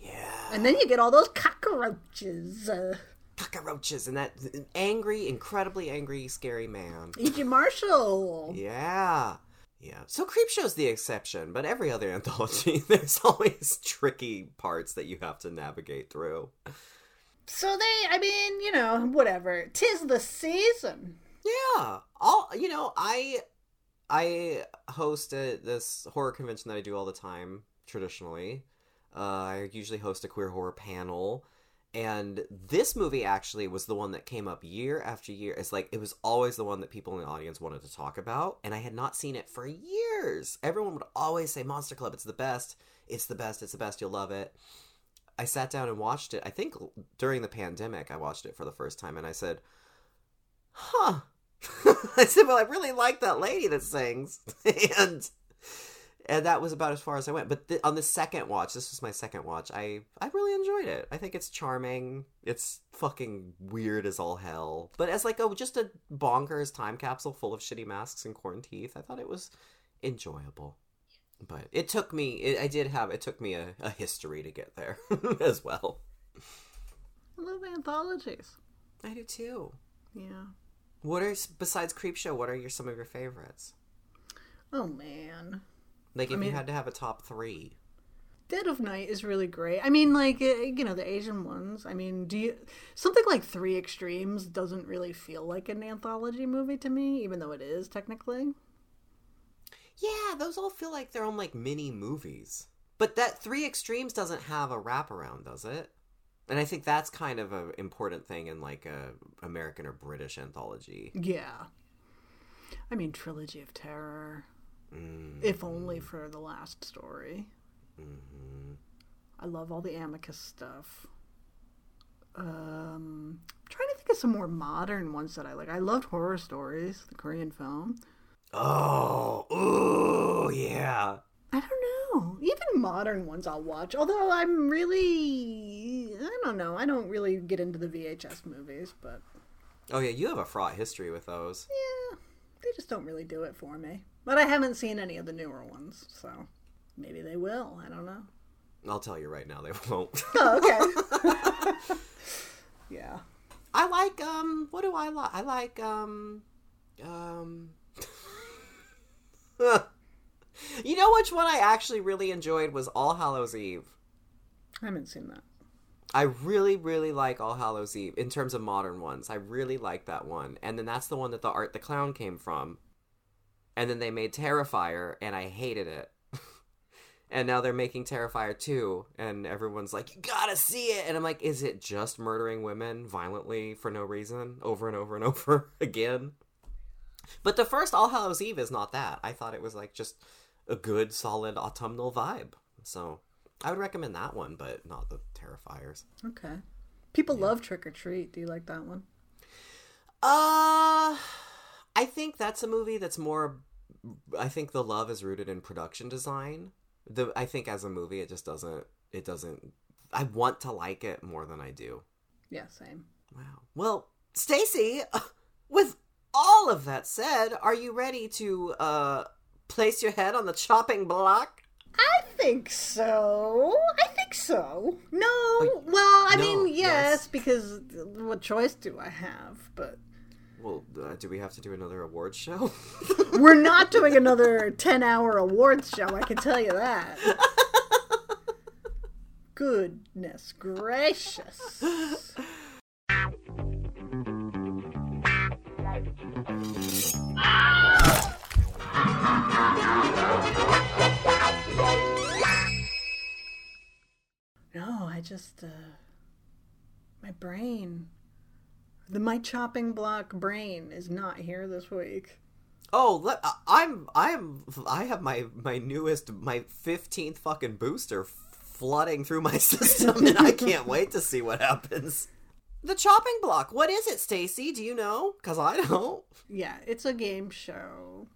Speaker 3: Yeah,
Speaker 1: And then you get all those cockroaches. Uh,
Speaker 3: cockroaches and that angry, incredibly angry, scary man.
Speaker 1: E.G. Marshall.
Speaker 3: Yeah. Yeah. So Creepshow's the exception, but every other anthology, there's always tricky parts that you have to navigate through.
Speaker 1: So they, I mean, you know, whatever. Tis the season.
Speaker 3: Yeah. All you know, I I host a, this horror convention that I do all the time traditionally. Uh, I usually host a queer horror panel, and this movie actually was the one that came up year after year. It's like it was always the one that people in the audience wanted to talk about, and I had not seen it for years. Everyone would always say Monster Club, it's the best, it's the best, it's the best, you'll love it. I sat down and watched it. I think during the pandemic, I watched it for the first time, and I said, "Huh." I said, "Well, I really like that lady that sings," and and that was about as far as I went. But th- on the second watch, this was my second watch. I I really enjoyed it. I think it's charming. It's fucking weird as all hell. But as like oh, just a bonkers time capsule full of shitty masks and corn teeth, I thought it was enjoyable. But it took me. It, I did have. It took me a, a history to get there as well.
Speaker 1: I love anthologies.
Speaker 3: I do too.
Speaker 1: Yeah.
Speaker 3: What are besides Creepshow? What are your some of your favorites?
Speaker 1: Oh man.
Speaker 3: Like if
Speaker 1: mean-
Speaker 3: you had to have a top three.
Speaker 1: Dead of Night is really great. I mean, like uh, you know, the Asian ones. I mean, do you something like Three Extremes doesn't really feel like an anthology movie to me, even though it is technically.
Speaker 3: Yeah, those all feel like their own like mini movies. But that Three Extremes doesn't have a wraparound, does it? And I think that's kind of an important thing in like a American or British anthology.
Speaker 1: Yeah. I mean, Trilogy of Terror.
Speaker 3: Mm.
Speaker 1: If only for the last story.
Speaker 3: Mm-hmm.
Speaker 1: I love all the Amicus stuff. Um, trying to think of some more modern ones that I like. I loved horror stories, the Korean film.
Speaker 3: Oh, ooh, yeah.
Speaker 1: I don't know. Even modern ones I'll watch. Although I'm really, I don't know. I don't really get into the VHS movies, but
Speaker 3: Oh yeah, you have a fraught history with those.
Speaker 1: yeah, they just don't really do it for me. But I haven't seen any of the newer ones, so maybe they will. I don't know.
Speaker 3: I'll tell you right now, they won't.
Speaker 1: Oh, okay. yeah.
Speaker 3: I like um what do I like? I like um um You know which one I actually really enjoyed was All Hallows Eve.
Speaker 1: I haven't seen that.
Speaker 3: I really, really like All Hallows Eve in terms of modern ones. I really like that one. And then that's the one that the Art the Clown came from. And then they made Terrifier, and I hated it. and now they're making Terrifier 2, and everyone's like, you gotta see it! And I'm like, is it just murdering women violently for no reason, over and over and over again? But the first All Hallows Eve is not that. I thought it was like just a good, solid autumnal vibe. So I would recommend that one, but not the Terrifiers.
Speaker 1: Okay. People love Trick or Treat. Do you like that one?
Speaker 3: Uh, I think that's a movie that's more. I think the love is rooted in production design. The I think as a movie, it just doesn't. It doesn't. I want to like it more than I do.
Speaker 1: Yeah, same.
Speaker 3: Wow. Well, Stacie, with all of that said, are you ready to uh place your head on the chopping block?
Speaker 1: I think so. I think so. No, well, I
Speaker 3: no,
Speaker 1: mean, yes,
Speaker 3: yes.
Speaker 1: because what choice do I have? But
Speaker 3: Well, uh, do we have to do another awards show?
Speaker 1: we're not doing another 10 hour awards show, I can tell you that. Goodness gracious. No, I just, uh, my brain, the my chopping block brain is not here this week.
Speaker 3: oh, let, uh, I'm I'm I have my my newest my 15th fucking booster flooding through my system and I can't wait to see what happens. The chopping block. What is it, Stacie? Do you know? Cuz I don't.
Speaker 1: Yeah, it's a game show.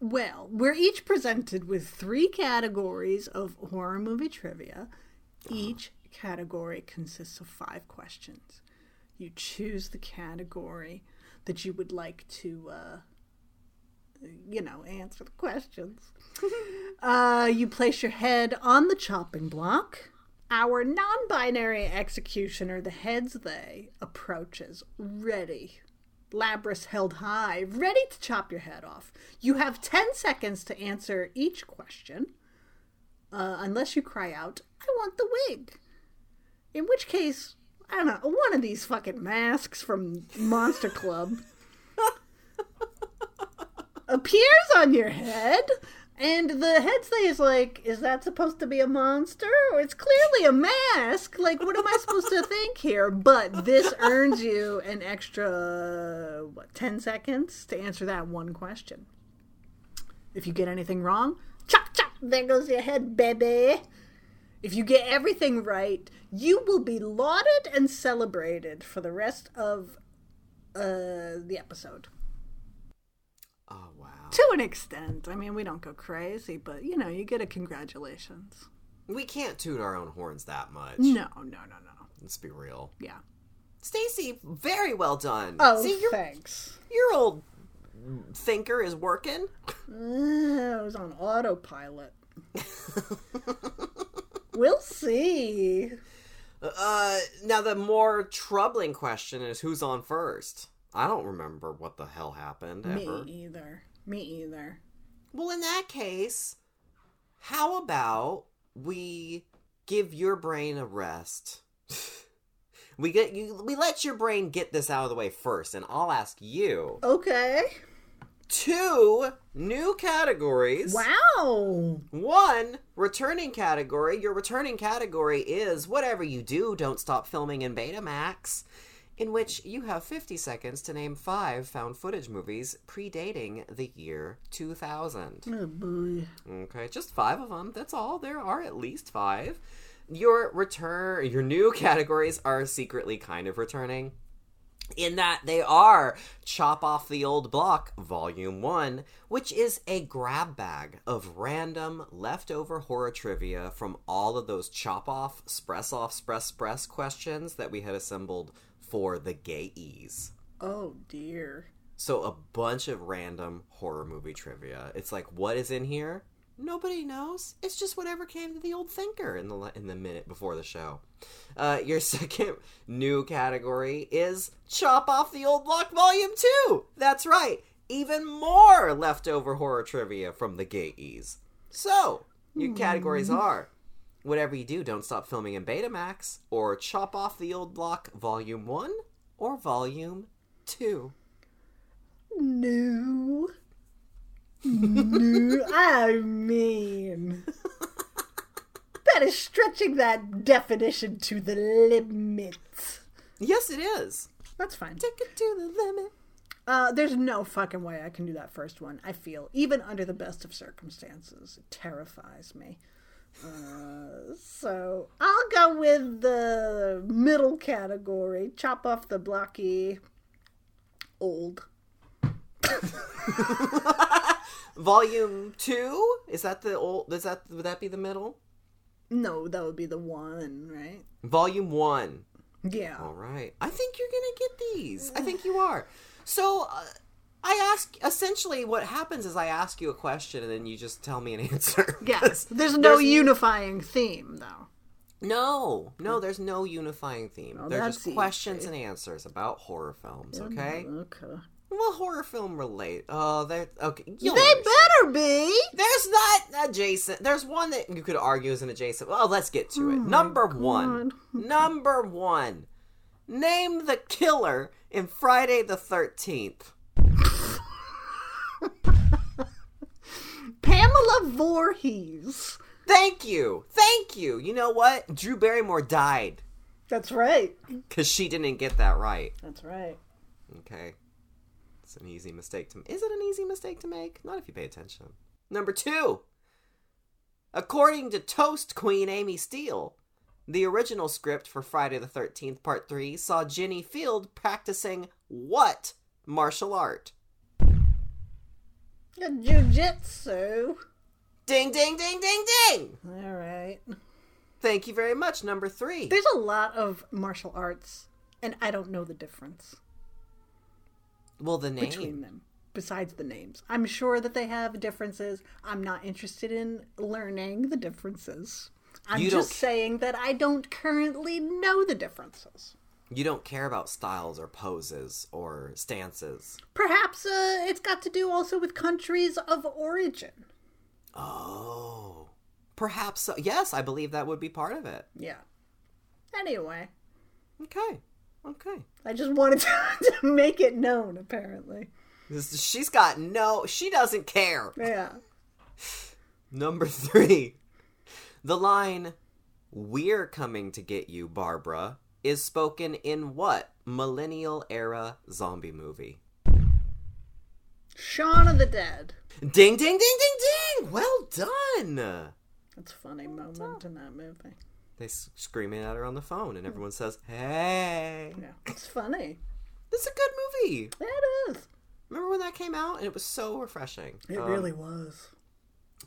Speaker 1: Well, we're each presented with three categories of horror movie trivia. Each category consists of five questions. You choose the category that you would like to, uh, you know, answer the questions. uh, you place your head on the chopping block. Our non binary executioner, the heads they, approaches, ready Labrys held high, ready to chop your head off. You have 10 seconds to answer each question, uh, unless you cry out, I want the wig. In which case, I don't know, one of these fucking masks from Monster Club appears on your head. And the head stay is like, is that supposed to be a monster? Or it's clearly a mask. Like, what am I supposed to think here? But this earns you an extra, what, 10 seconds to answer that one question. If you get anything wrong, chop, chop, there goes your head, baby. If you get everything right, you will be lauded and celebrated for the rest of uh, the episode.
Speaker 3: Oh wow.
Speaker 1: To an extent. I mean, we don't go crazy, but you know, you get a congratulations.
Speaker 3: We can't toot our own horns that much.
Speaker 1: No, no, no, no.
Speaker 3: Let's be real.
Speaker 1: Yeah.
Speaker 3: Stacie, very well done.
Speaker 1: Oh,
Speaker 3: See, your
Speaker 1: thanks.
Speaker 3: your old thinker is working.
Speaker 1: Uh, I was on autopilot. we'll see.
Speaker 3: Uh, now the more troubling question is who's on first. I don't remember what the hell happened ever.
Speaker 1: Me either. Me either.
Speaker 3: Well, in that case, how about we give your brain a rest? we get you. We let your brain get this out of the way first, and I'll ask you
Speaker 1: Okay.
Speaker 3: Two new categories.
Speaker 1: Wow.
Speaker 3: One returning category. Your returning category is whatever you do, don't stop filming in Betamax, in which you have 50 seconds to name five found footage movies predating the year 2000.
Speaker 1: Oh boy.
Speaker 3: Okay, just five of them. That's all. There are at least five. Your return, your new categories are secretly kind of returning. In that they are Chop Off the Old Block, Volume 1, which is a grab bag of random leftover horror trivia from all of those chop off, spress off, spress, spress questions that we had assembled for the gayies.
Speaker 1: Oh dear.
Speaker 3: So a bunch of random horror movie trivia. It's like, what is in here? Nobody knows. It's just whatever came to the old thinker in the in the minute before the show. Uh, your second new category is chop off the old block volume two. That's right. Even more leftover horror trivia from the gayies. So your categories are Whatever you do, don't stop filming in Betamax, or chop off the old block, Volume 1 or Volume 2.
Speaker 1: No. No, I mean. That is stretching that definition to the limit.
Speaker 3: Yes, it is.
Speaker 1: That's fine.
Speaker 3: Take it to the limit.
Speaker 1: Uh, there's no fucking way I can do that first one. I feel, even under the best of circumstances, it terrifies me. Uh, so I'll go with the middle category. Chop off the blocky old.
Speaker 3: Volume 2? Is that the old is that would that be the middle?
Speaker 1: No, that would be the one, right?
Speaker 3: Volume 1.
Speaker 1: Yeah.
Speaker 3: All right. I think you're going to get these. I think you are. So, uh, I ask essentially what happens is I ask you a question and then you just tell me an answer.
Speaker 1: Yes. There's no
Speaker 3: There's-
Speaker 1: unifying theme, though.
Speaker 3: No, no, there's no unifying theme.
Speaker 1: Oh,
Speaker 3: They're just questions
Speaker 1: easy.
Speaker 3: and answers about horror films, okay?
Speaker 1: Okay.
Speaker 3: Well, horror film relate. Uh, oh, they're okay.
Speaker 1: They
Speaker 3: understand.
Speaker 1: better be.
Speaker 3: There's not adjacent. There's one that you could argue is an adjacent. Well, let's get to oh it. Number one. Number one. Name the killer in Friday the 13th.
Speaker 1: Pamela Voorhees.
Speaker 3: Thank you. Thank you. You know what? Drew Barrymore died
Speaker 1: That's right.
Speaker 3: because she didn't get that right.
Speaker 1: That's right.
Speaker 3: Okay. It's an easy mistake to Is it an easy mistake to make? Not if you pay attention. Number two. According to Toast Queen Amy Steel, the original script for Friday the 13th Part 3 saw Ginny Field practicing what martial art?
Speaker 1: Jiu-jitsu.
Speaker 3: Ding, ding, ding, ding, ding!
Speaker 1: All right.
Speaker 3: Thank you very much. Number three.
Speaker 1: There's a lot of martial arts, and I don't know the difference
Speaker 3: Well, the
Speaker 1: names.
Speaker 3: between
Speaker 1: them. Besides the names, I'm sure that they have differences. I'm not interested in learning the differences. I'm
Speaker 3: You
Speaker 1: just saying that I don't currently know the differences.
Speaker 3: You don't care about styles or poses or stances.
Speaker 1: Perhaps uh, it's got to do also with countries of origin.
Speaker 3: Oh. Perhaps so. Yes, I believe that would be part of it.
Speaker 1: Yeah. Anyway,
Speaker 3: Okay. Okay.
Speaker 1: I just wanted to, to make it known, apparently.
Speaker 3: This- She's got no. She doesn't care.
Speaker 1: Yeah.
Speaker 3: Number three. The line, We're coming to get you, Barbara, is spoken in what millennial era zombie movie?
Speaker 1: Shaun of the Dead.
Speaker 3: Ding, ding, ding, ding, ding! Well done!
Speaker 1: That's a funny moment in that movie.
Speaker 3: They s- screaming at her on the phone, and everyone says, Hey!
Speaker 1: Yeah. It's funny.
Speaker 3: This is a good movie.
Speaker 1: It is.
Speaker 3: Remember when that came out? And it was so refreshing.
Speaker 1: It
Speaker 3: Um,
Speaker 1: really was.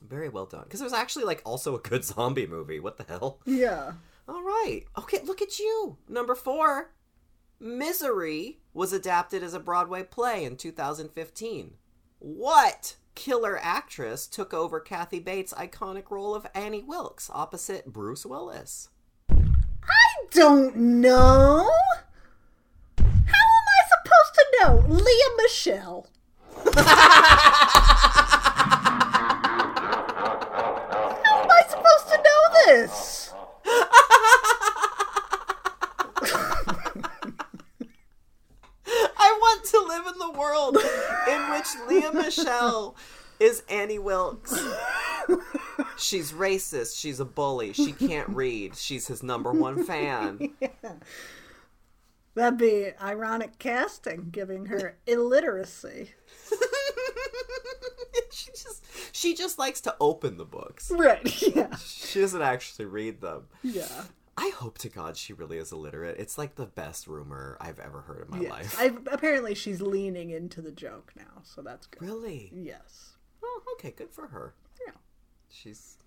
Speaker 3: Very well done. Because it was actually, like, also a good zombie movie. What the hell?
Speaker 1: Yeah.
Speaker 3: All right. Okay, look at you. Number four. Misery was adapted as a Broadway play in 2015. What killer actress took over Kathy Bates' iconic role of Annie Wilkes opposite Bruce Willis?
Speaker 1: I don't know. How am I supposed to know? Lea Michele. How am I supposed to know this?
Speaker 3: I want to live in the world in which Lea Michele is Annie Wilkes. She's racist. She's a bully. She can't read. She's his number one fan.
Speaker 1: That'd be ironic casting, giving her illiteracy.
Speaker 3: she just she just likes to open the books.
Speaker 1: Right, yeah.
Speaker 3: She doesn't actually read them.
Speaker 1: Yeah.
Speaker 3: I hope to God she really is illiterate. It's like the best rumor I've ever heard in my
Speaker 1: Yes.
Speaker 3: life.
Speaker 1: I, apparently she's leaning into the joke now, so that's good.
Speaker 3: Really?
Speaker 1: Yes.
Speaker 3: Oh, okay, good for her.
Speaker 1: Yeah.
Speaker 3: She's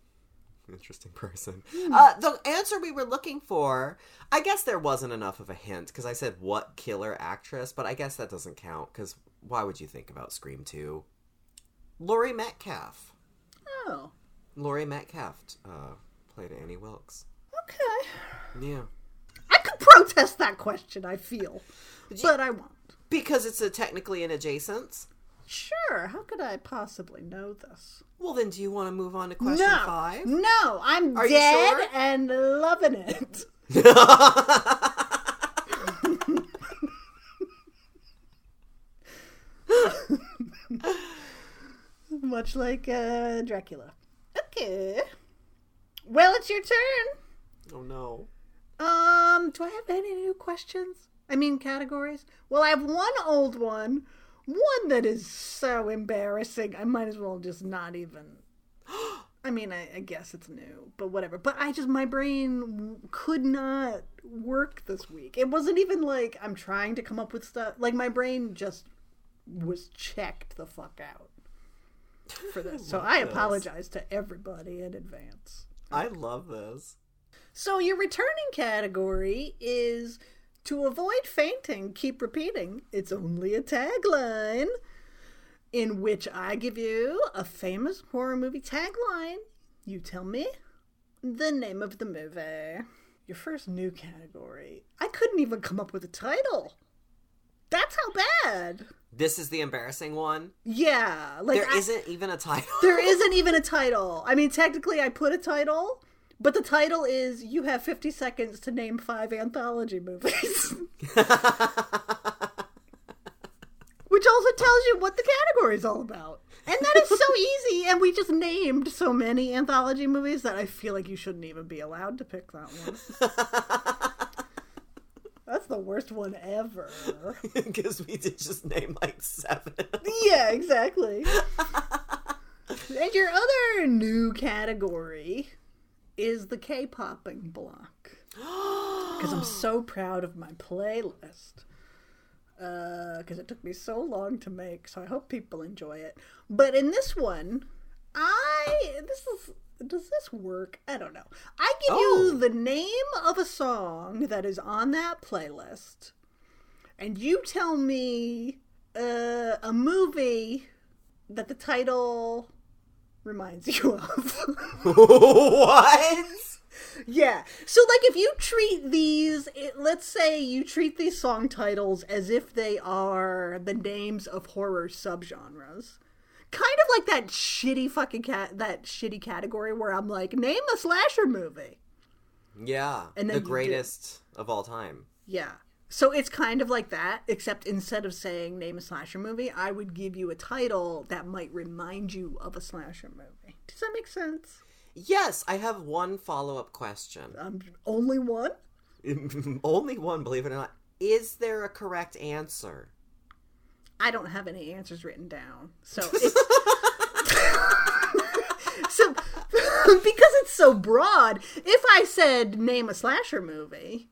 Speaker 3: an interesting person.
Speaker 1: Hmm.
Speaker 3: Uh, the answer we were looking for, I guess there wasn't enough of a hint because I said what killer actress, but I guess that doesn't count because why would you think about Scream 2? Laurie Metcalf.
Speaker 1: Oh.
Speaker 3: Laurie Metcalf uh, played Annie Wilkes.
Speaker 1: Okay.
Speaker 3: Yeah.
Speaker 1: I could protest that question, I feel. But I won't.
Speaker 3: Because it's a technically an adjacent.
Speaker 1: sure. How could I possibly know this?
Speaker 3: Well, then, do you want to move on to question
Speaker 1: no,
Speaker 3: five?
Speaker 1: no, I'm
Speaker 3: Are
Speaker 1: dead
Speaker 3: sure?
Speaker 1: and loving it. Much like uh, Dracula. Okay. Well, it's your turn.
Speaker 3: Oh no.
Speaker 1: Um, do I have any new questions? I mean, categories? Well, I have one old one, one that is so embarrassing. I might as well just not even. I mean, I, I guess it's new, but whatever. But I just, my brain could not work this week. It wasn't even like I'm trying to come up with stuff. Like, my brain just was checked the fuck out for this. So I
Speaker 3: this.
Speaker 1: apologize to everybody in advance.
Speaker 3: I love this.
Speaker 1: So your returning category is to avoid fainting, keep repeating. It's only a tagline in which I give you a famous horror movie tagline. You tell me the name of the movie. Your first new category. I couldn't even come up with a title. That's how bad.
Speaker 3: This is the embarrassing one.
Speaker 1: Yeah, like
Speaker 3: There
Speaker 1: I-
Speaker 3: not even a title.
Speaker 1: there isn't even a title. I mean, technically, I put a title, but the title is "You have 50 seconds to name five anthology movies," which also tells you what the category is all about. And that is so easy. And we just named so many anthology movies that I feel like you shouldn't even be allowed to pick that one. That's the worst one ever.
Speaker 3: Because we did just name like seven.
Speaker 1: Yeah, exactly. and your other new category is the K-popping block. Because I'm so proud of my playlist. Uh, because it took me so long to make, so I hope people enjoy it. But in this one, I this is does this work? I don't know. I give
Speaker 3: Oh.
Speaker 1: you the name of a song that is on that playlist, and you tell me uh, a movie that the title reminds you of.
Speaker 3: what?
Speaker 1: yeah. So, like, if you treat these, it, let's say you treat these song titles as if they are the names of horror subgenres. Kind of like that shitty fucking cat, that shitty category where I'm like, name a slasher movie.
Speaker 3: Yeah.
Speaker 1: And then
Speaker 3: the greatest of all time.
Speaker 1: Yeah. So it's kind of like that, except instead of saying name a slasher movie, I would give you a title that might remind you of a slasher movie. Does that make sense?
Speaker 3: Yes, I have one follow up question.
Speaker 1: Um, only one?
Speaker 3: Only one, believe it or not. Is there a correct answer?
Speaker 1: I don't have any answers written down. So it's So because it's so broad, if I said name a slasher movie,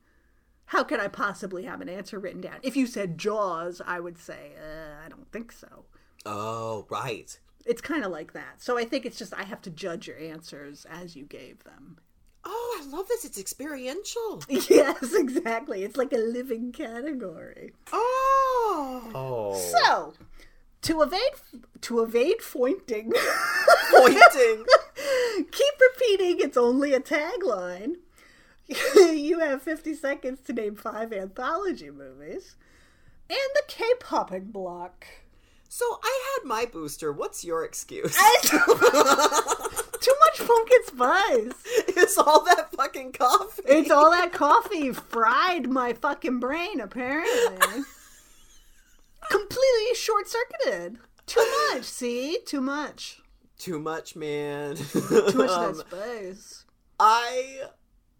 Speaker 1: how could I possibly have an answer written down? If you said Jaws, I would say, uh, I don't think so.
Speaker 3: Oh, right.
Speaker 1: It's kind of like that. So I think it's just I have to judge your answers as you gave them.
Speaker 3: Oh, I love this. It's experiential.
Speaker 1: Yes, exactly. It's like a living category.
Speaker 3: Oh. Oh.
Speaker 1: So, to evade to evade pointing,
Speaker 3: Pointing.
Speaker 1: keep repeating. It's only a tagline. you have fifty seconds to name five anthology movies, and the K-popping block.
Speaker 3: so I had my booster. What's your excuse?
Speaker 1: Too much pumpkin spice.
Speaker 3: it's all that fucking coffee.
Speaker 1: It's all that coffee fried my fucking brain, apparently. Completely short circuited. Too much, see? Too much.
Speaker 3: Too much, man.
Speaker 1: Too much
Speaker 3: Um,
Speaker 1: that spice.
Speaker 3: I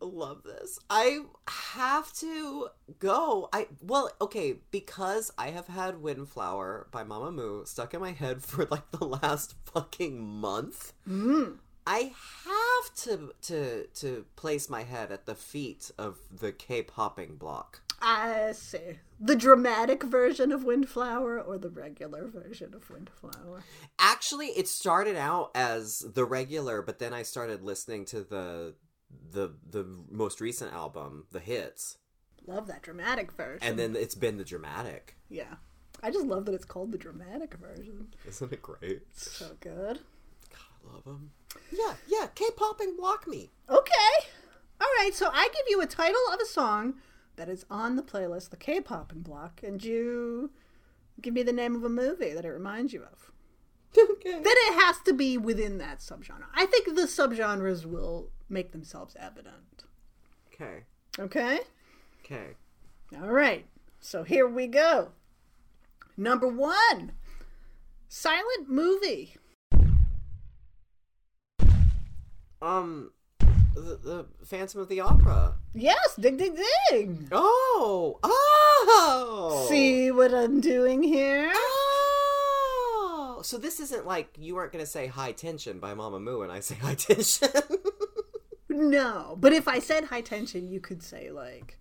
Speaker 3: love this. I have to go. I well, okay, because I have had Windflower by Mamamoo stuck in my head for like the last fucking month.
Speaker 1: Mm.
Speaker 3: I have to to to place my head at the feet of the K-popping block.
Speaker 1: I see. The dramatic version of Windflower or the regular version of Windflower?
Speaker 3: Actually, it started out as the regular, but then I started listening to the the the most recent album, the hits,
Speaker 1: Love that dramatic version.
Speaker 3: and then it's been the dramatic.
Speaker 1: yeah. I just love that it's called the dramatic version.
Speaker 3: Isn't it great?
Speaker 1: So good.
Speaker 3: I love them. Yeah, yeah. K-pop and Walk Me.
Speaker 1: Okay. All right, so I give you a title of a song that is on the playlist, the K-popping block, and you Give me the name of a movie that it reminds you of.
Speaker 3: Okay.
Speaker 1: Then it has to be within that subgenre. I think the subgenres will make themselves evident.
Speaker 3: Okay.
Speaker 1: Okay?
Speaker 3: Okay.
Speaker 1: All right. So here we go. Number one silent movie.
Speaker 3: Um, the, the Phantom of the Opera.
Speaker 1: Yes, ding, ding, ding.
Speaker 3: Oh, oh.
Speaker 1: See what I'm doing here?
Speaker 3: Oh, so this isn't like you weren't gonna say High Tension by Mamamoo, and I say High Tension.
Speaker 1: No, but if I said high tension, you could say like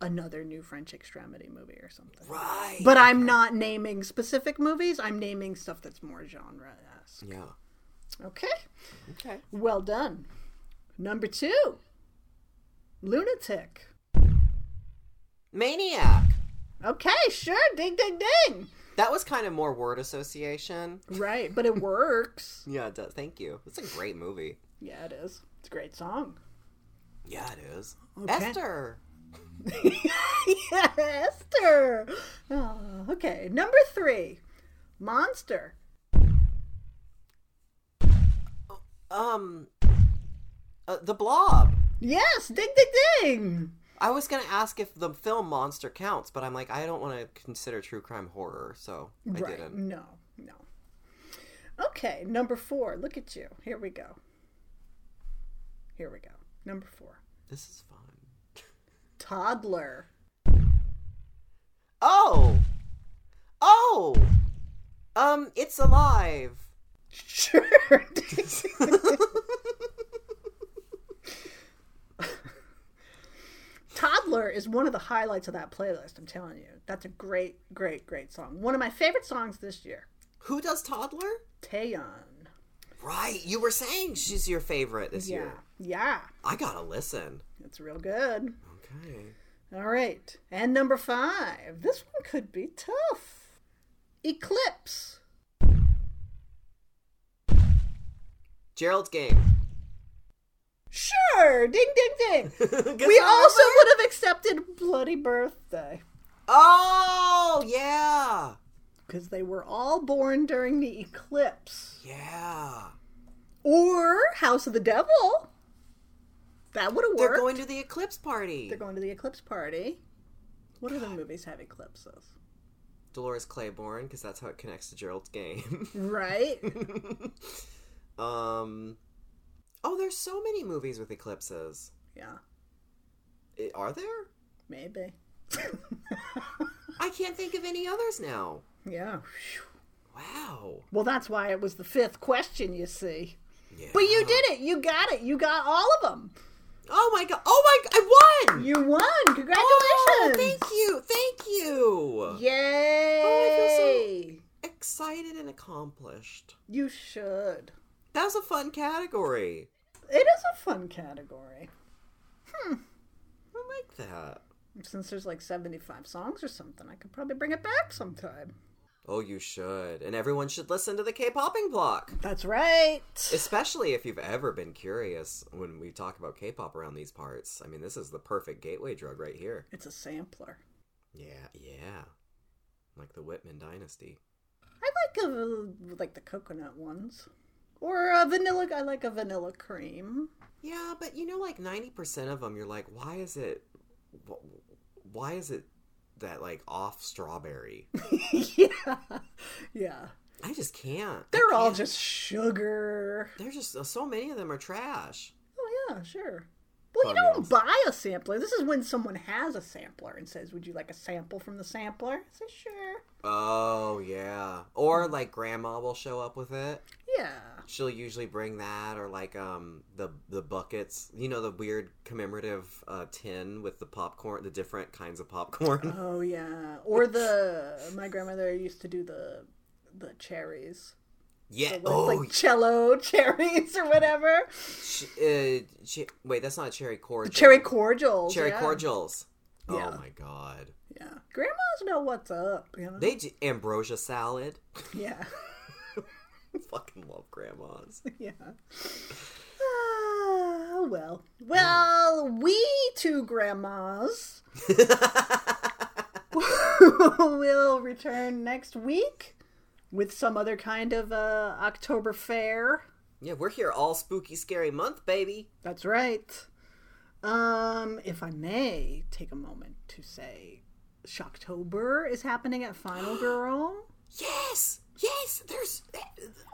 Speaker 1: another new French extremity movie or something.
Speaker 3: right.
Speaker 1: But I'm not naming specific movies. I'm naming stuff that's more genre esque.
Speaker 3: yeah.
Speaker 1: Okay.
Speaker 3: Okay.
Speaker 1: Well done. Number two Lunatic.
Speaker 3: Maniac.
Speaker 1: Okay, sure. Ding, ding, ding.
Speaker 3: That was kind of more word association.
Speaker 1: Right, but it works.
Speaker 3: Yeah, it does. Thank you. It's a great movie.
Speaker 1: yeah, it is. It's a great song.
Speaker 3: Yeah, it is.
Speaker 1: Okay.
Speaker 3: Esther.
Speaker 1: yeah, Esther. Oh, okay. Number three Monster.
Speaker 3: Um, uh, the Blob.
Speaker 1: Yes, ding, ding, ding.
Speaker 3: I was gonna ask if the film Monster counts, but I'm like, I don't want to consider true crime horror, so I
Speaker 1: right.
Speaker 3: didn't.
Speaker 1: No, no. Okay, number four. Look at you. Here we go. Here we go. Number four.
Speaker 3: This is fun.
Speaker 1: Toddler.
Speaker 3: Oh, oh, um, it's alive.
Speaker 1: Sure. Toddler is one of the highlights of that playlist, I'm telling you. That's a great, great, great song. One of my favorite songs this year.
Speaker 3: Who does Toddler?
Speaker 1: Taeyeon.
Speaker 3: Right, you were saying she's your favorite this
Speaker 1: Yeah.
Speaker 3: year.
Speaker 1: Yeah.
Speaker 3: I gotta listen.
Speaker 1: It's real good.
Speaker 3: Okay.
Speaker 1: All right. And number five. This one could be tough. Eclipse.
Speaker 3: Gerald's game.
Speaker 1: Sure. Ding, ding, ding. We also would have accepted Bloody Birthday
Speaker 3: Oh yeah,
Speaker 1: because they were all born during the eclipse.
Speaker 3: yeah.
Speaker 1: Or House of the Devil. That would have worked.
Speaker 3: They're going to the eclipse party.
Speaker 1: They're going to the eclipse party. What other movies have eclipses?
Speaker 3: Dolores Claiborne, because that's how it connects to Gerald's game.
Speaker 1: Right?
Speaker 3: um. Oh, there's so many movies with eclipses.
Speaker 1: yeah,
Speaker 3: I- Are there?
Speaker 1: maybe.
Speaker 3: I can't think of any others now.
Speaker 1: Yeah.
Speaker 3: Wow.
Speaker 1: Well, that's why it was the fifth question, you see.
Speaker 3: Yeah.
Speaker 1: But you did it. You got it. You got all of them.
Speaker 3: Oh my god! Oh my! I won!
Speaker 1: You won. Congratulations.
Speaker 3: Oh, thank you! Thank you!
Speaker 1: Yay.
Speaker 3: Oh, I Excited and accomplished.
Speaker 1: You should.
Speaker 3: That was a fun category.
Speaker 1: It is a fun category. Hmm.
Speaker 3: I like that.
Speaker 1: Since there's like 75 songs or something, I could probably bring it back sometime.
Speaker 3: Oh, you should. And everyone should listen to the K-popping block.
Speaker 1: That's right.
Speaker 3: Especially if you've ever been curious when we talk about K-pop around these parts. I mean, this is the perfect gateway drug right here.
Speaker 1: It's a sampler.
Speaker 3: Yeah, yeah. Like the Whitman dynasty.
Speaker 1: I like a, like the coconut ones. Or a vanilla. I like a vanilla cream.
Speaker 3: Yeah, but you know, like 90% of them, you're like, why is it, why is it that like off strawberry?
Speaker 1: yeah. Yeah.
Speaker 3: I just can't.
Speaker 1: They're all
Speaker 3: can't.
Speaker 1: just sugar.
Speaker 3: They're just, so many of them are trash.
Speaker 1: Oh, yeah, sure. Well, you don't buy a sampler. This is when someone has a sampler and says, Would you like a sample from the sampler? I say, Sure.
Speaker 3: Oh, yeah. Or like grandma will show up with it.
Speaker 1: Yeah.
Speaker 3: She'll usually bring that or like um the the buckets, you know the weird commemorative uh, tin with the popcorn, the different kinds of popcorn.
Speaker 1: Oh, yeah. Or the. My grandmother used to do the the cherries.
Speaker 3: Yeah. Oh,
Speaker 1: like cello cherries or whatever.
Speaker 3: uh, ch- wait, that's not a cherry cordial.
Speaker 1: Cherry cordials.
Speaker 3: Cherry
Speaker 1: yeah.
Speaker 3: cordials.
Speaker 1: Yeah.
Speaker 3: Oh my god.
Speaker 1: Yeah. Grandmas know what's up, you know?
Speaker 3: They do ambrosia salad.
Speaker 1: yeah.
Speaker 3: Fucking love grandmas.
Speaker 1: yeah. Ah, well. Well, we two grandmas we'll return next week with some other kind of uh, October fair.
Speaker 3: Yeah, we're here all spooky, scary month, baby.
Speaker 1: That's right. Um, if I may take a moment to say, Shocktober is happening at Final Girl.
Speaker 3: Yes, yes. There's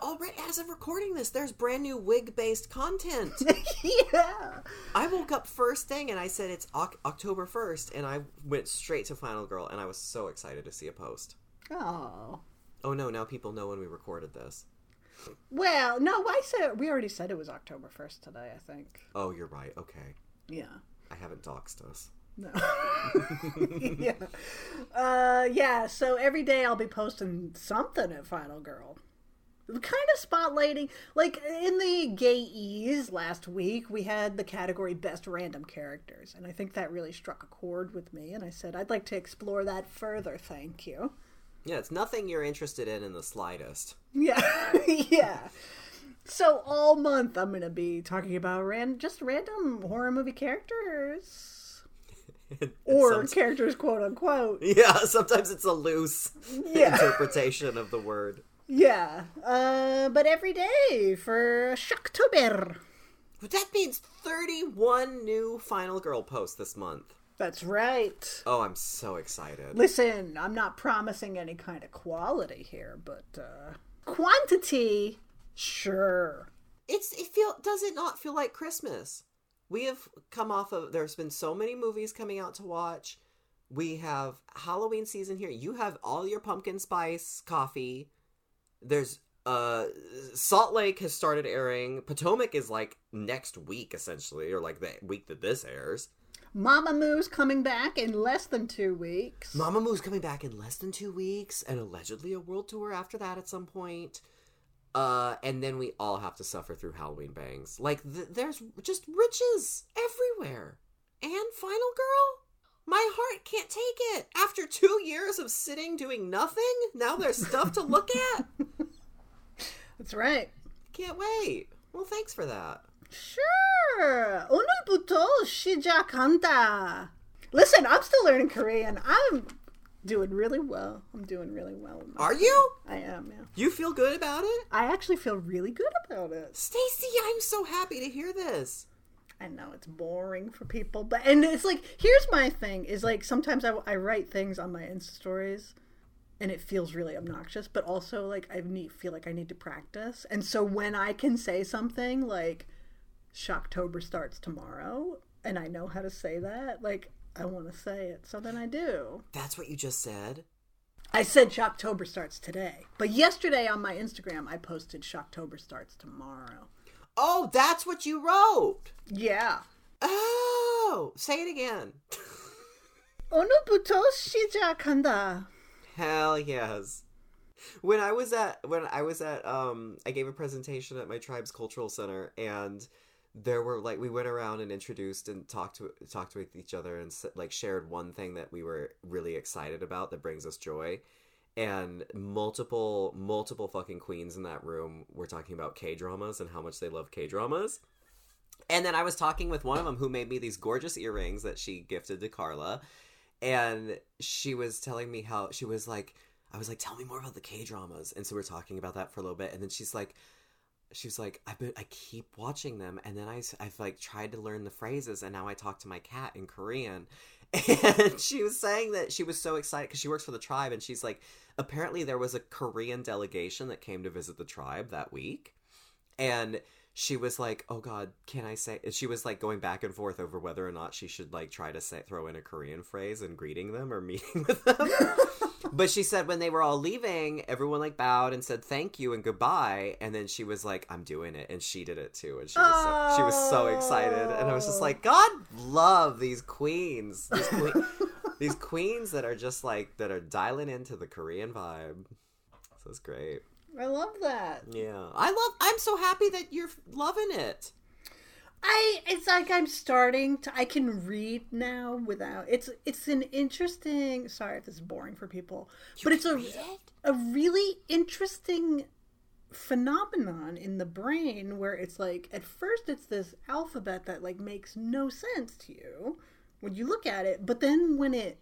Speaker 3: already as of recording this, there's brand new wig-based content.
Speaker 1: yeah.
Speaker 3: I woke up first thing and I said it's Oc- October first, and I went straight to Final Girl, and I was so excited to see a post.
Speaker 1: Oh.
Speaker 3: Oh no! Now people know when we recorded this.
Speaker 1: Well, no, I said we already said it was October first today. I think.
Speaker 3: Oh, you're right. Okay,
Speaker 1: Yeah.
Speaker 3: I haven't doxed us.
Speaker 1: No. yeah. Uh, yeah. So every day I'll be posting something at Final Girl. Kind of spotlighting, like in the gay ease last week, we had the category best random characters, and I think that really struck a chord with me. And I said I'd like to explore that further. Thank you.
Speaker 3: Yeah, it's nothing you're interested in in the slightest.
Speaker 1: Yeah, yeah. So all month I'm gonna be talking about ran just random horror movie characters or
Speaker 3: some-
Speaker 1: characters, quote unquote.
Speaker 3: yeah, sometimes it's a loose
Speaker 1: Yeah.
Speaker 3: interpretation of the word.
Speaker 1: Yeah, uh, but every day for Shocktober.
Speaker 3: That means 31 new Final Girl posts this month.
Speaker 1: That's right.
Speaker 3: Oh, I'm so excited.
Speaker 1: Listen, I'm not promising any kind of quality here, but uh, quantity, sure.
Speaker 3: It's it feel does it not feel like Christmas? We have come off of there's been so many movies coming out to watch. We have Halloween season here. You have all your pumpkin spice coffee. There's uh Salt Lake has started airing. Potomac is like next week essentially or like the week that this airs.
Speaker 1: Mamamoo's coming back in less than two weeks.
Speaker 3: Mamamoo's coming back in less than 2 weeks and allegedly a world tour after that at some point. Uh, and then we all have to suffer through Halloween bangs. Like, th- there's just riches everywhere. And Final Girl? My heart can't take it. After two years of sitting doing nothing, now there's stuff to look at.
Speaker 1: That's right.
Speaker 3: Can't wait. Well, thanks for that.
Speaker 1: Sure. Unul butol shija kanta. Listen, I'm still learning Korean. I'm doing really well. I'm doing really well.
Speaker 3: Are life. you?
Speaker 1: I am. Yeah.
Speaker 3: You feel good about it?
Speaker 1: I actually feel really good about it.
Speaker 3: Stacie, I'm so happy to hear this.
Speaker 1: I know it's boring for people, but and it's like here's my thing is like sometimes I, I write things on my Insta stories and it feels really obnoxious, but also like I need, feel like I need to practice. And so when I can say something like Shocktober starts tomorrow, and I know how to say that, like I want to say it, so then I do.
Speaker 3: That's what you just said?
Speaker 1: I said Shocktober starts today, but yesterday on my Instagram I posted Shocktober starts tomorrow.
Speaker 3: Oh, that's what you wrote.
Speaker 1: Yeah.
Speaker 3: Oh, say it again.
Speaker 1: 오늘부터 시작한다.
Speaker 3: Hell yes. When I was at when I was at um I gave a presentation at my tribe's cultural center and there were like we went around and introduced and talked to talked with each other and like shared one thing that we were really excited about that brings us joy. And multiple multiple fucking queens in that room were talking about K-dramas and how much they love K-dramas. And then I was talking with one of them who made me these gorgeous earrings that she gifted to Carla. And she was telling me how she was like i was like tell me more about the k dramas and so we're talking about that for a little bit. And then she's like she was like been i keep watching them and then I, i've like tried to learn the phrases and now i talk to my cat in korean. And she was saying that she was so excited because she works for the tribe and she's like apparently there was a korean delegation that came to visit the tribe that week and she was like oh god can i say she was like going back and forth over whether or not she should like try to say throw in a korean phrase and greeting them or meeting with them. But she said when they were all leaving everyone like bowed and said thank you and goodbye and then she was like i'm doing it and she did it too and she was so, she was so excited and i was just like god love these queens these, que- these queens that are just like that are dialing into the korean vibe. So it's great
Speaker 1: I love that.
Speaker 3: yeah. I love I'm so happy that you're loving it.
Speaker 1: I it's like I'm starting to I can read now without it's it's an interesting sorry if this is boring for people. but it's a a really interesting phenomenon in the brain where it's like at first it's this alphabet that like makes no sense to you when you look at it, but then when it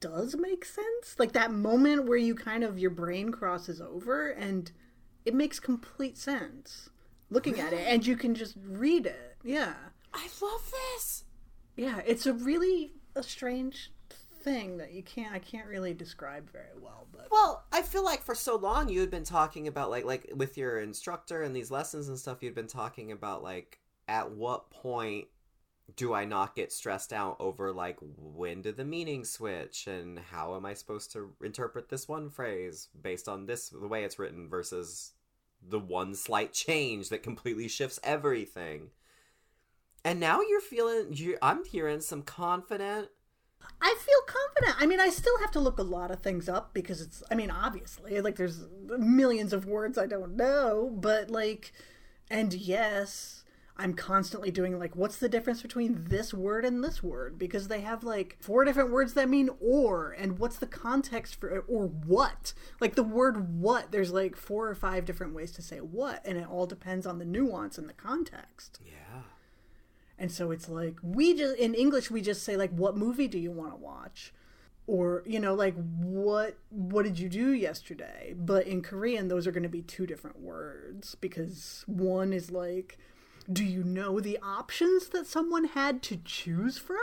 Speaker 1: does make sense. Like that moment where you kind of your brain crosses over and it makes complete sense looking at it and you can just read it. Yeah.
Speaker 3: I love this.
Speaker 1: Yeah, it's a really a strange thing that you can't I can't really describe very well, but
Speaker 3: Well, I feel like for so long you had been talking about like like with your instructor and these lessons and stuff you'd been talking about like at what point do I not get stressed out over like when did the meaning switch and how am I supposed to interpret this one phrase based on this the way it's written versus the one slight change that completely shifts everything. And now you're feeling you I'm hearing some confident
Speaker 1: I feel confident. I mean, I still have to look a lot of things up because it's, I mean, obviously, like there's millions of words I don't know, but like, and yes, I'm constantly doing like, what's the difference between this word and this word? Because they have like four different words that mean or, and what's the context for it, or what? Like the word what, there's like four or five different ways to say what, and it all depends on the nuance and the context.
Speaker 3: Yeah.
Speaker 1: And so it's like we just in English we just say like what movie do you want to watch? Or, you know, like what what did you do yesterday? But in Korean those are going to be two different words because one is like do you know the options that someone had to choose from?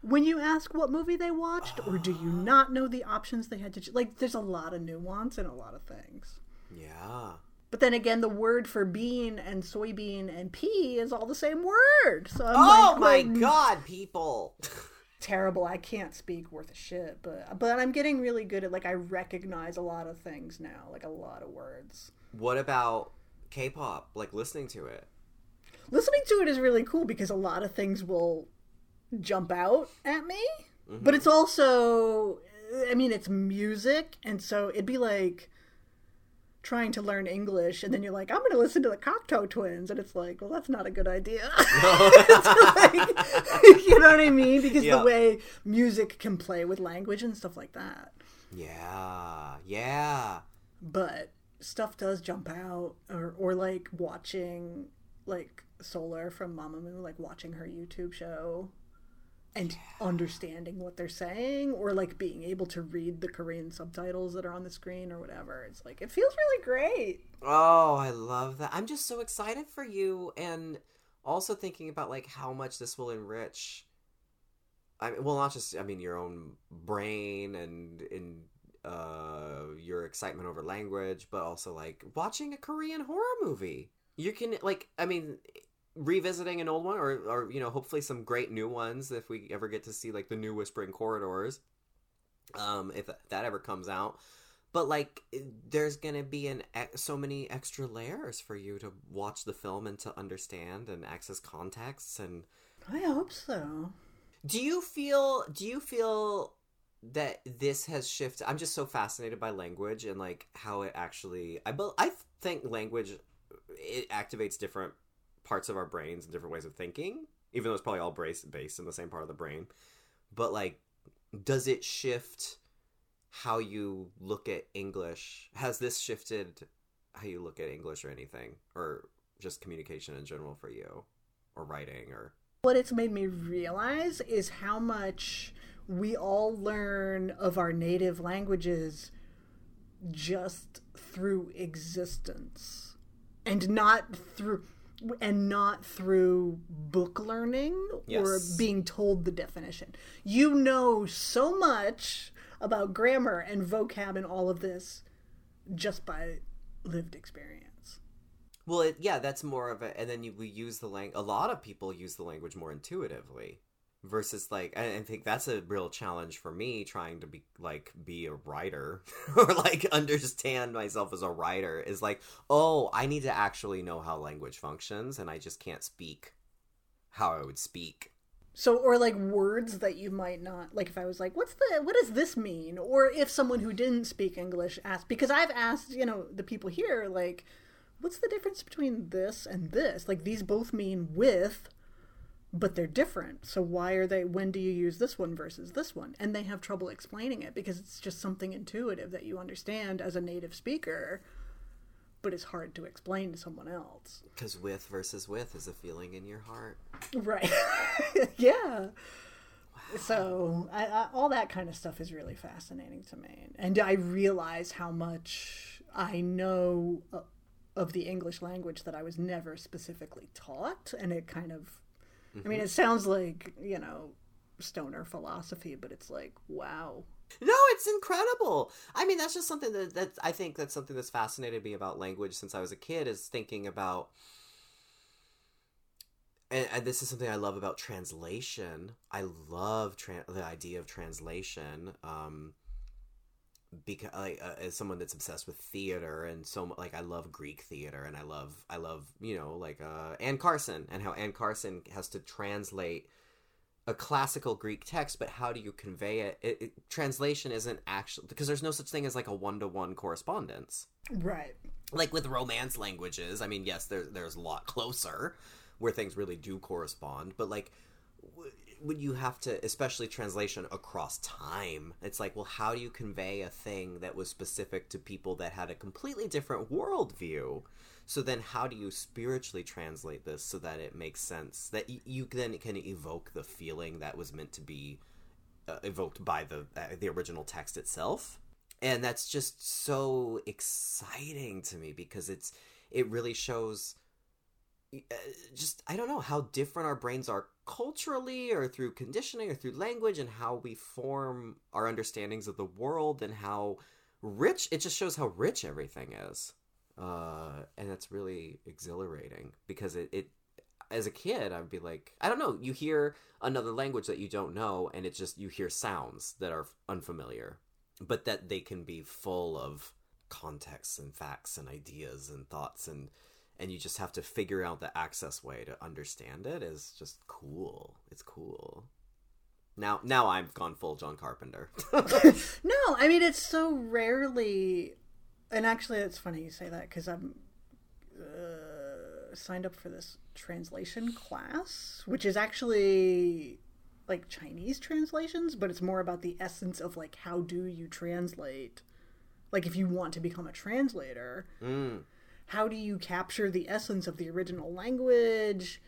Speaker 1: When you ask what movie they watched, or do you not know the options they had to choose? Like, there's a lot of nuance in a lot of things.
Speaker 3: Yeah.
Speaker 1: But then again, the word for bean and soybean and pea is all the same word. So I'm
Speaker 3: Oh
Speaker 1: like,
Speaker 3: my god, people.
Speaker 1: terrible. I can't speak worth a shit, but but I'm getting really good at like I recognize a lot of things now, like a lot of words.
Speaker 3: What about K-pop? Like listening to it.
Speaker 1: Listening to it is really cool because a lot of things will jump out at me, mm-hmm. but it's also I mean, it's music, and so it'd be like trying to learn English, and then you're like, I'm going to listen to the Cocteau Twins, and it's like, well, that's not a good idea. Like, you know what I mean? Because
Speaker 3: Yeah.
Speaker 1: the way music can play with language and stuff like that.
Speaker 3: Yeah. Yeah.
Speaker 1: But stuff does jump out, or or like watching like Solar from Mamamoo, like watching her YouTube show. And understanding what they're saying, or like being able to read the Korean subtitles that are on the screen, or whatever. It's like, it feels really great.
Speaker 3: Oh, I love that. I'm just so excited for you and also thinking about like how much this will enrich I mean, well not just I mean your own brain and in uh your excitement over language, but also like watching a Korean horror movie. You can like I mean revisiting an old one or or you know hopefully some great new ones if we ever get to see like the new Whispering Corridors um if that ever comes out but like there's gonna be an so many extra layers for you to watch the film and to understand and access contexts and
Speaker 1: I hope so.
Speaker 3: do you feel do you feel that this has shifted i'm just so fascinated by language and like how it actually i i think language it activates different parts of our brains and different ways of thinking even though it's probably all based based in the same part of the brain. But like does it shift how you look at english? Has this shifted how you look at english or anything or just communication in general for you or writing or?
Speaker 1: What it's made me realize is how much we all learn of our native languages just through existence and not through and not through book learning or being told the definition. You know so much about grammar and vocab and all of this just by lived experience.
Speaker 3: Well, it, yeah, that's more of a, and then you, we use the lang. A lot of people use the language more intuitively, versus like, I, I think that's a real challenge for me trying to be like be a writer or like understand myself as a writer. Is like, oh, I need to actually know how language functions, and I just can't speak how I would speak.
Speaker 1: So, or like words that you might not like. If I was like, "What's the? What does this mean?" Or if someone who didn't speak English asked, because I've asked, you know, the people here, like, "What's the difference between this and this?" Like, these both mean with, but they're different. So why are they? When do you use this one versus this one? And they have trouble explaining it because it's just something intuitive that you understand as a native speaker, but it's hard to explain to someone else.
Speaker 3: Because with versus with is a feeling in your heart.
Speaker 1: Right. yeah. Wow. so I, I, all that kind of stuff is really fascinating to me, and I realize how much I know uh, of the English language that I was never specifically taught, and it kind of, I mean, it sounds like you know stoner philosophy, but it's like wow.
Speaker 3: No, it's incredible. I mean, that's just something that, that I think that's something that's fascinated me about language since I was a kid is thinking about and, and this is something I love about translation. I love tra- the idea of translation. Um, because like uh, as someone that's obsessed with theater and so like I love Greek theater and I love I love you know like uh, Anne Carson and how Anne Carson has to translate a classical Greek text, but how do you convey it? it, it translation isn't actually because there's no such thing as like a one to one correspondence
Speaker 1: Right.
Speaker 3: like with romance languages i mean yes there's there's a lot closer where things really do correspond but like when you have to especially translation across time it's like well how do you convey a thing that was specific to people that had a completely different worldview? So then how do you spiritually translate this so that it makes sense that you then can evoke the feeling that was meant to be uh, evoked by the uh, the original text itself? And that's just so exciting to me because it's it really shows uh, just i don't know how different our brains are culturally or through conditioning or through language and how we form our understandings of the world and how rich it just shows how rich everything is. Uh and that's really exhilarating because it, it as a kid i'd be like i don't know you hear another language that you don't know and it's just you hear sounds that are unfamiliar but that they can be full of contexts and facts and ideas and thoughts and and you just have to figure out the access way to understand it is just cool. It's cool. Now now i've gone full john carpenter.
Speaker 1: No, I mean it's so rarely, and actually it's funny you say that because I'm uh, signed up for this translation class, which is actually like Chinese translations, but it's more about the essence of like how do you translate, like if you want to become a translator,
Speaker 3: mm.
Speaker 1: How do you capture the essence of the original language?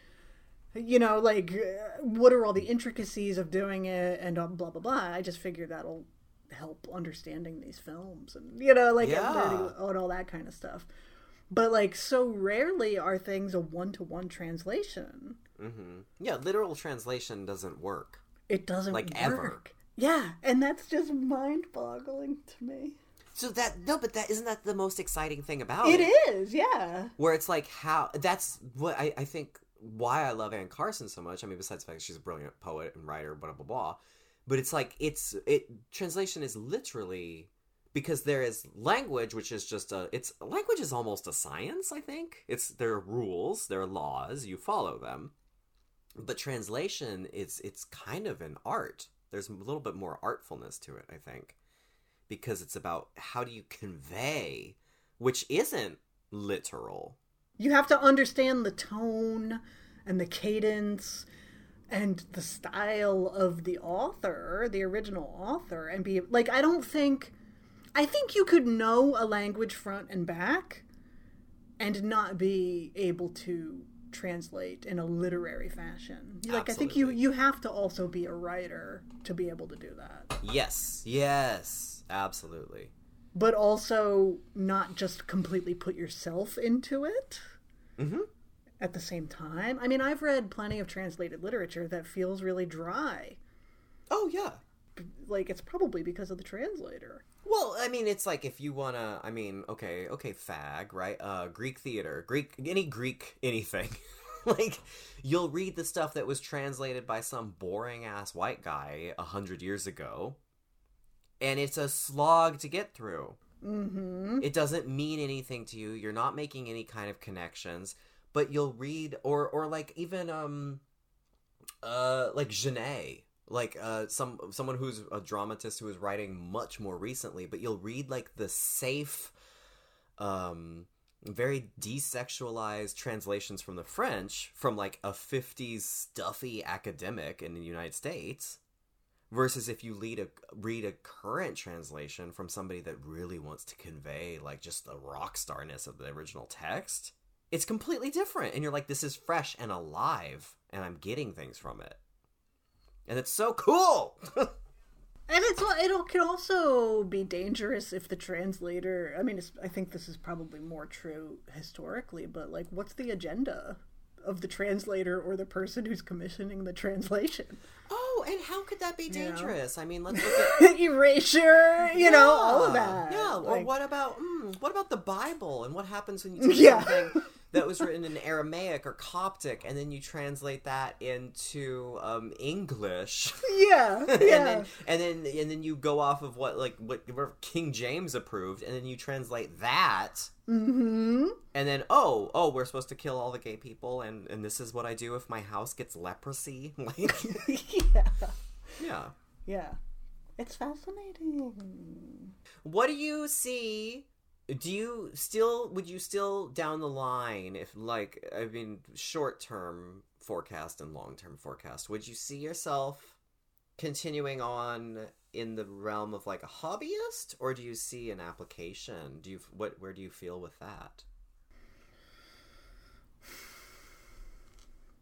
Speaker 1: You know like uh, what are all the intricacies of doing it and uh, blah blah blah. I just figured that'll help understanding these films and you know like
Speaker 3: Yeah.
Speaker 1: and all that kind of stuff. But like so rarely are things a one-to-one translation.
Speaker 3: Hmm yeah literal translation doesn't work.
Speaker 1: It doesn't
Speaker 3: Like,
Speaker 1: work.
Speaker 3: ever.
Speaker 1: yeah and that's just mind-boggling to me
Speaker 3: so that no but that isn't that the most exciting thing about
Speaker 1: it? it is yeah
Speaker 3: where it's like how that's what I, I think why I love Anne Carson so much. I mean, besides the fact that she's a brilliant poet and writer, blah blah blah. But it's like it's it translation is literally because there is language which is just a it's language is almost a science, I think. It's there are rules, there are laws, you follow them. But translation is it's kind of an art. There's a little bit more artfulness to it, I think. Because it's about how do you convey which isn't literal.
Speaker 1: you have to understand the tone and the cadence and the style of the author, the original author, and be like, I don't think, I think you could know a language front and back and not be able to translate in a literary fashion. Like, I think you, you have to also be a writer to be able to do that.
Speaker 3: Yes, yes, absolutely.
Speaker 1: But also not just completely put yourself into it.
Speaker 3: hmm
Speaker 1: at the same time. I mean, I've read plenty of translated literature that feels really dry.
Speaker 3: Oh yeah.
Speaker 1: Like it's probably because of the translator.
Speaker 3: Well, I mean, it's like if you wanna, I mean, okay, okay, fag, right? Uh, Greek theater, Greek, any Greek anything. like, you'll read the stuff that was translated by some boring ass white guy a hundred years ago, and it's a slog to get through.
Speaker 1: Mm-hmm.
Speaker 3: It doesn't mean anything to you. You're not making any kind of connections. But you'll read, or or like even um, uh, like Genet, like uh, some someone who's a dramatist who is writing much more recently. But you'll read like the safe, um, very desexualized translations from the French from like a '50s stuffy academic in the United States versus if you lead a read a current translation from somebody that really wants to convey like just the rock starness of the original text it's completely different and you're like this is fresh and alive and i'm getting things from it and it's so cool.
Speaker 1: And it's it can also be dangerous if the translator. I mean, I think this is probably more true historically, but like, what's the agenda of the translator or the person who's commissioning the translation?
Speaker 3: oh, and how could that be
Speaker 1: Yeah.
Speaker 3: dangerous? I mean, let's look at
Speaker 1: Erasure, you know, all of
Speaker 3: Yeah,
Speaker 1: that.
Speaker 3: Yeah. or what about mm, what about the Bible and what happens when you take
Speaker 1: Yeah.
Speaker 3: something that was written in Aramaic or Coptic and then you translate that into um, English?
Speaker 1: yeah,
Speaker 3: and then and then and then you go off of what like what King James approved, and then you translate that,
Speaker 1: mm-hmm.
Speaker 3: and then oh oh we're supposed to kill all the gay people, and and this is what I do if my house gets leprosy. Like
Speaker 1: yeah,
Speaker 3: yeah.
Speaker 1: yeah. It's fascinating.
Speaker 3: What do you see? Do you still would you still down the line if like I mean short term forecast and long term forecast would you see yourself continuing on in the realm of like a hobbyist or do you see an application? Do you what where do you feel with that?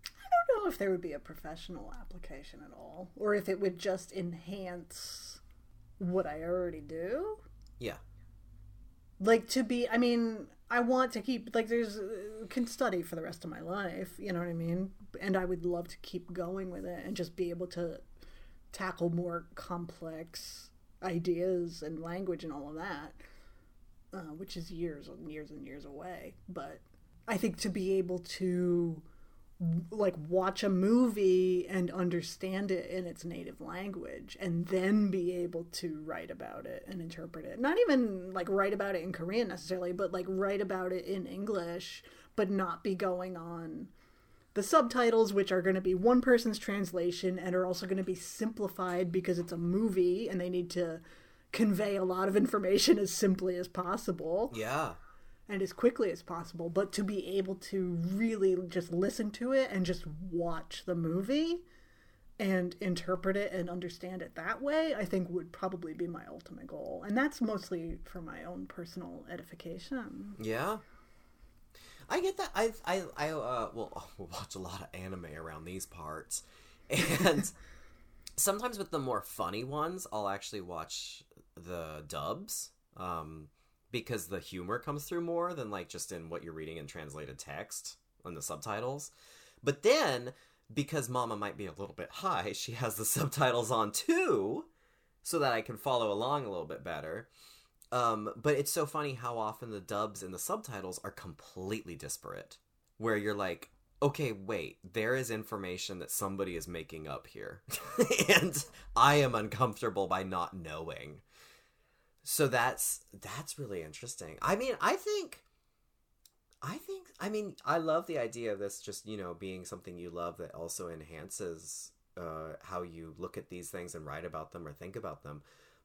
Speaker 1: I don't know if there would be a professional application at all, or if it would just enhance what I already do.
Speaker 3: Yeah.
Speaker 1: Like to be, I mean, I want to keep like there's uh, can study for the rest of my life. You know what I mean? And I would love to keep going with it and just be able to tackle more complex ideas and language and all of that, uh, which is years and years and years away. But I think to be able to like watch a movie and understand it in its native language and then be able to write about it and interpret it not even like write about it in korean necessarily but like write about it in english but not be going on the subtitles which are going to be one person's translation and are also going to be simplified because it's a movie and they need to convey a lot of information as simply as possible
Speaker 3: Yeah.
Speaker 1: And as quickly as possible, but to be able to really just listen to it and just watch the movie and interpret it and understand it that way, I think would probably be my ultimate goal. And that's mostly for my own personal edification.
Speaker 3: Yeah. I get that. I I I uh well watch a lot of anime around these parts, and sometimes with the more funny ones, I'll actually watch the dubs, um, because the humor comes through more than like just in what you're reading in translated text and the subtitles. But then because Mama might be a little bit high, she has the subtitles on too, so that I can follow along a little bit better. Um, but it's so funny how often the dubs and the subtitles are completely disparate. Where you're like, okay, wait, there is information that somebody is making up here. and I am uncomfortable by not knowing. So that's that's really interesting. I mean, I think I think I mean, I love the idea of this just, you know, being something you love that also enhances uh, how you look at these things and write about them or think about them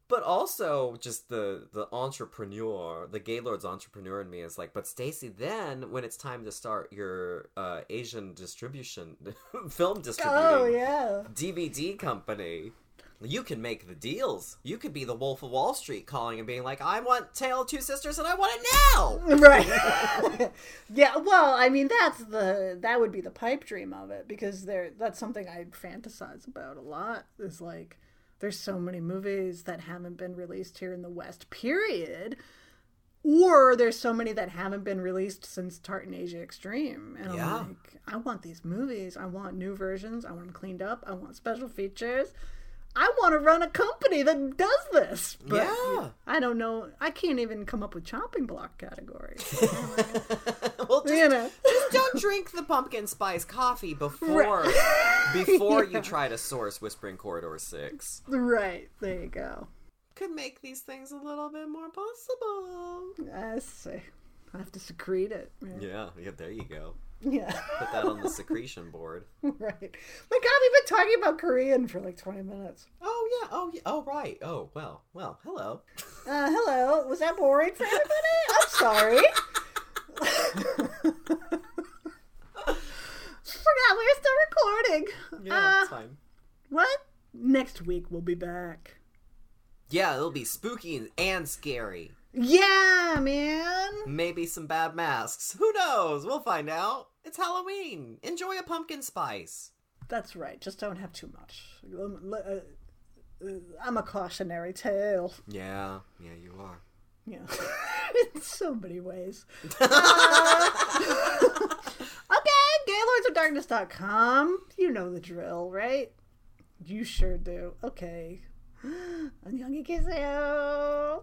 Speaker 3: but also just the the entrepreneur the gaylord's entrepreneur in me is like but stacie then when it's time to start your uh asian distribution film distributing
Speaker 1: Oh, yeah.
Speaker 3: dvd company you can make the deals you could be the wolf of wall street calling and being like i want tale of two sisters and i want it now
Speaker 1: Right. yeah, well, I mean that's the that would be the pipe dream of it because there that's something I fantasize about a lot. Is like there's so many movies that haven't been released here in the West, period. Or there's so many that haven't been released since Tartan Asia Extreme. And
Speaker 3: Yeah.
Speaker 1: I'm like, I want these movies. I want new versions. I want them cleaned up. I want special features. I want to run a company that does this. But
Speaker 3: Yeah.
Speaker 1: I don't know. I can't even come up with chopping block categories.
Speaker 3: well just,
Speaker 1: you know.
Speaker 3: just don't drink the pumpkin spice coffee before before you try to source whispering corridor 6
Speaker 1: Right. There you go.
Speaker 3: could make these things a little bit more possible.
Speaker 1: I see. I have to secrete it. Yeah.
Speaker 3: Yeah, yeah, there you go.
Speaker 1: Yeah.
Speaker 3: Put that on the secretion board.
Speaker 1: right. My God, we've been talking about Korean for like 20 minutes.
Speaker 3: Oh yeah, oh yeah, oh right. Oh well, well, hello.
Speaker 1: Uh, hello. Was that boring for everybody? I'm sorry. Forgot we were still recording.
Speaker 3: Yeah, it's
Speaker 1: Uh,
Speaker 3: fine.
Speaker 1: what? Next week we'll be back.
Speaker 3: Yeah, it'll be spooky and scary.
Speaker 1: Yeah, man.
Speaker 3: Maybe some bad masks. Who knows? We'll find out. It's Halloween. Enjoy a pumpkin spice.
Speaker 1: That's right. Just don't have too much. Um, le- uh, uh, I'm a cautionary tale.
Speaker 3: Yeah, yeah, you are.
Speaker 1: Yeah. In so many ways. Uh, okay, gaylordsofdarkness.com. You know the drill, right? You sure do. Okay. 안녕히 계세요.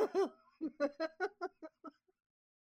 Speaker 4: of Darkness. Yeah!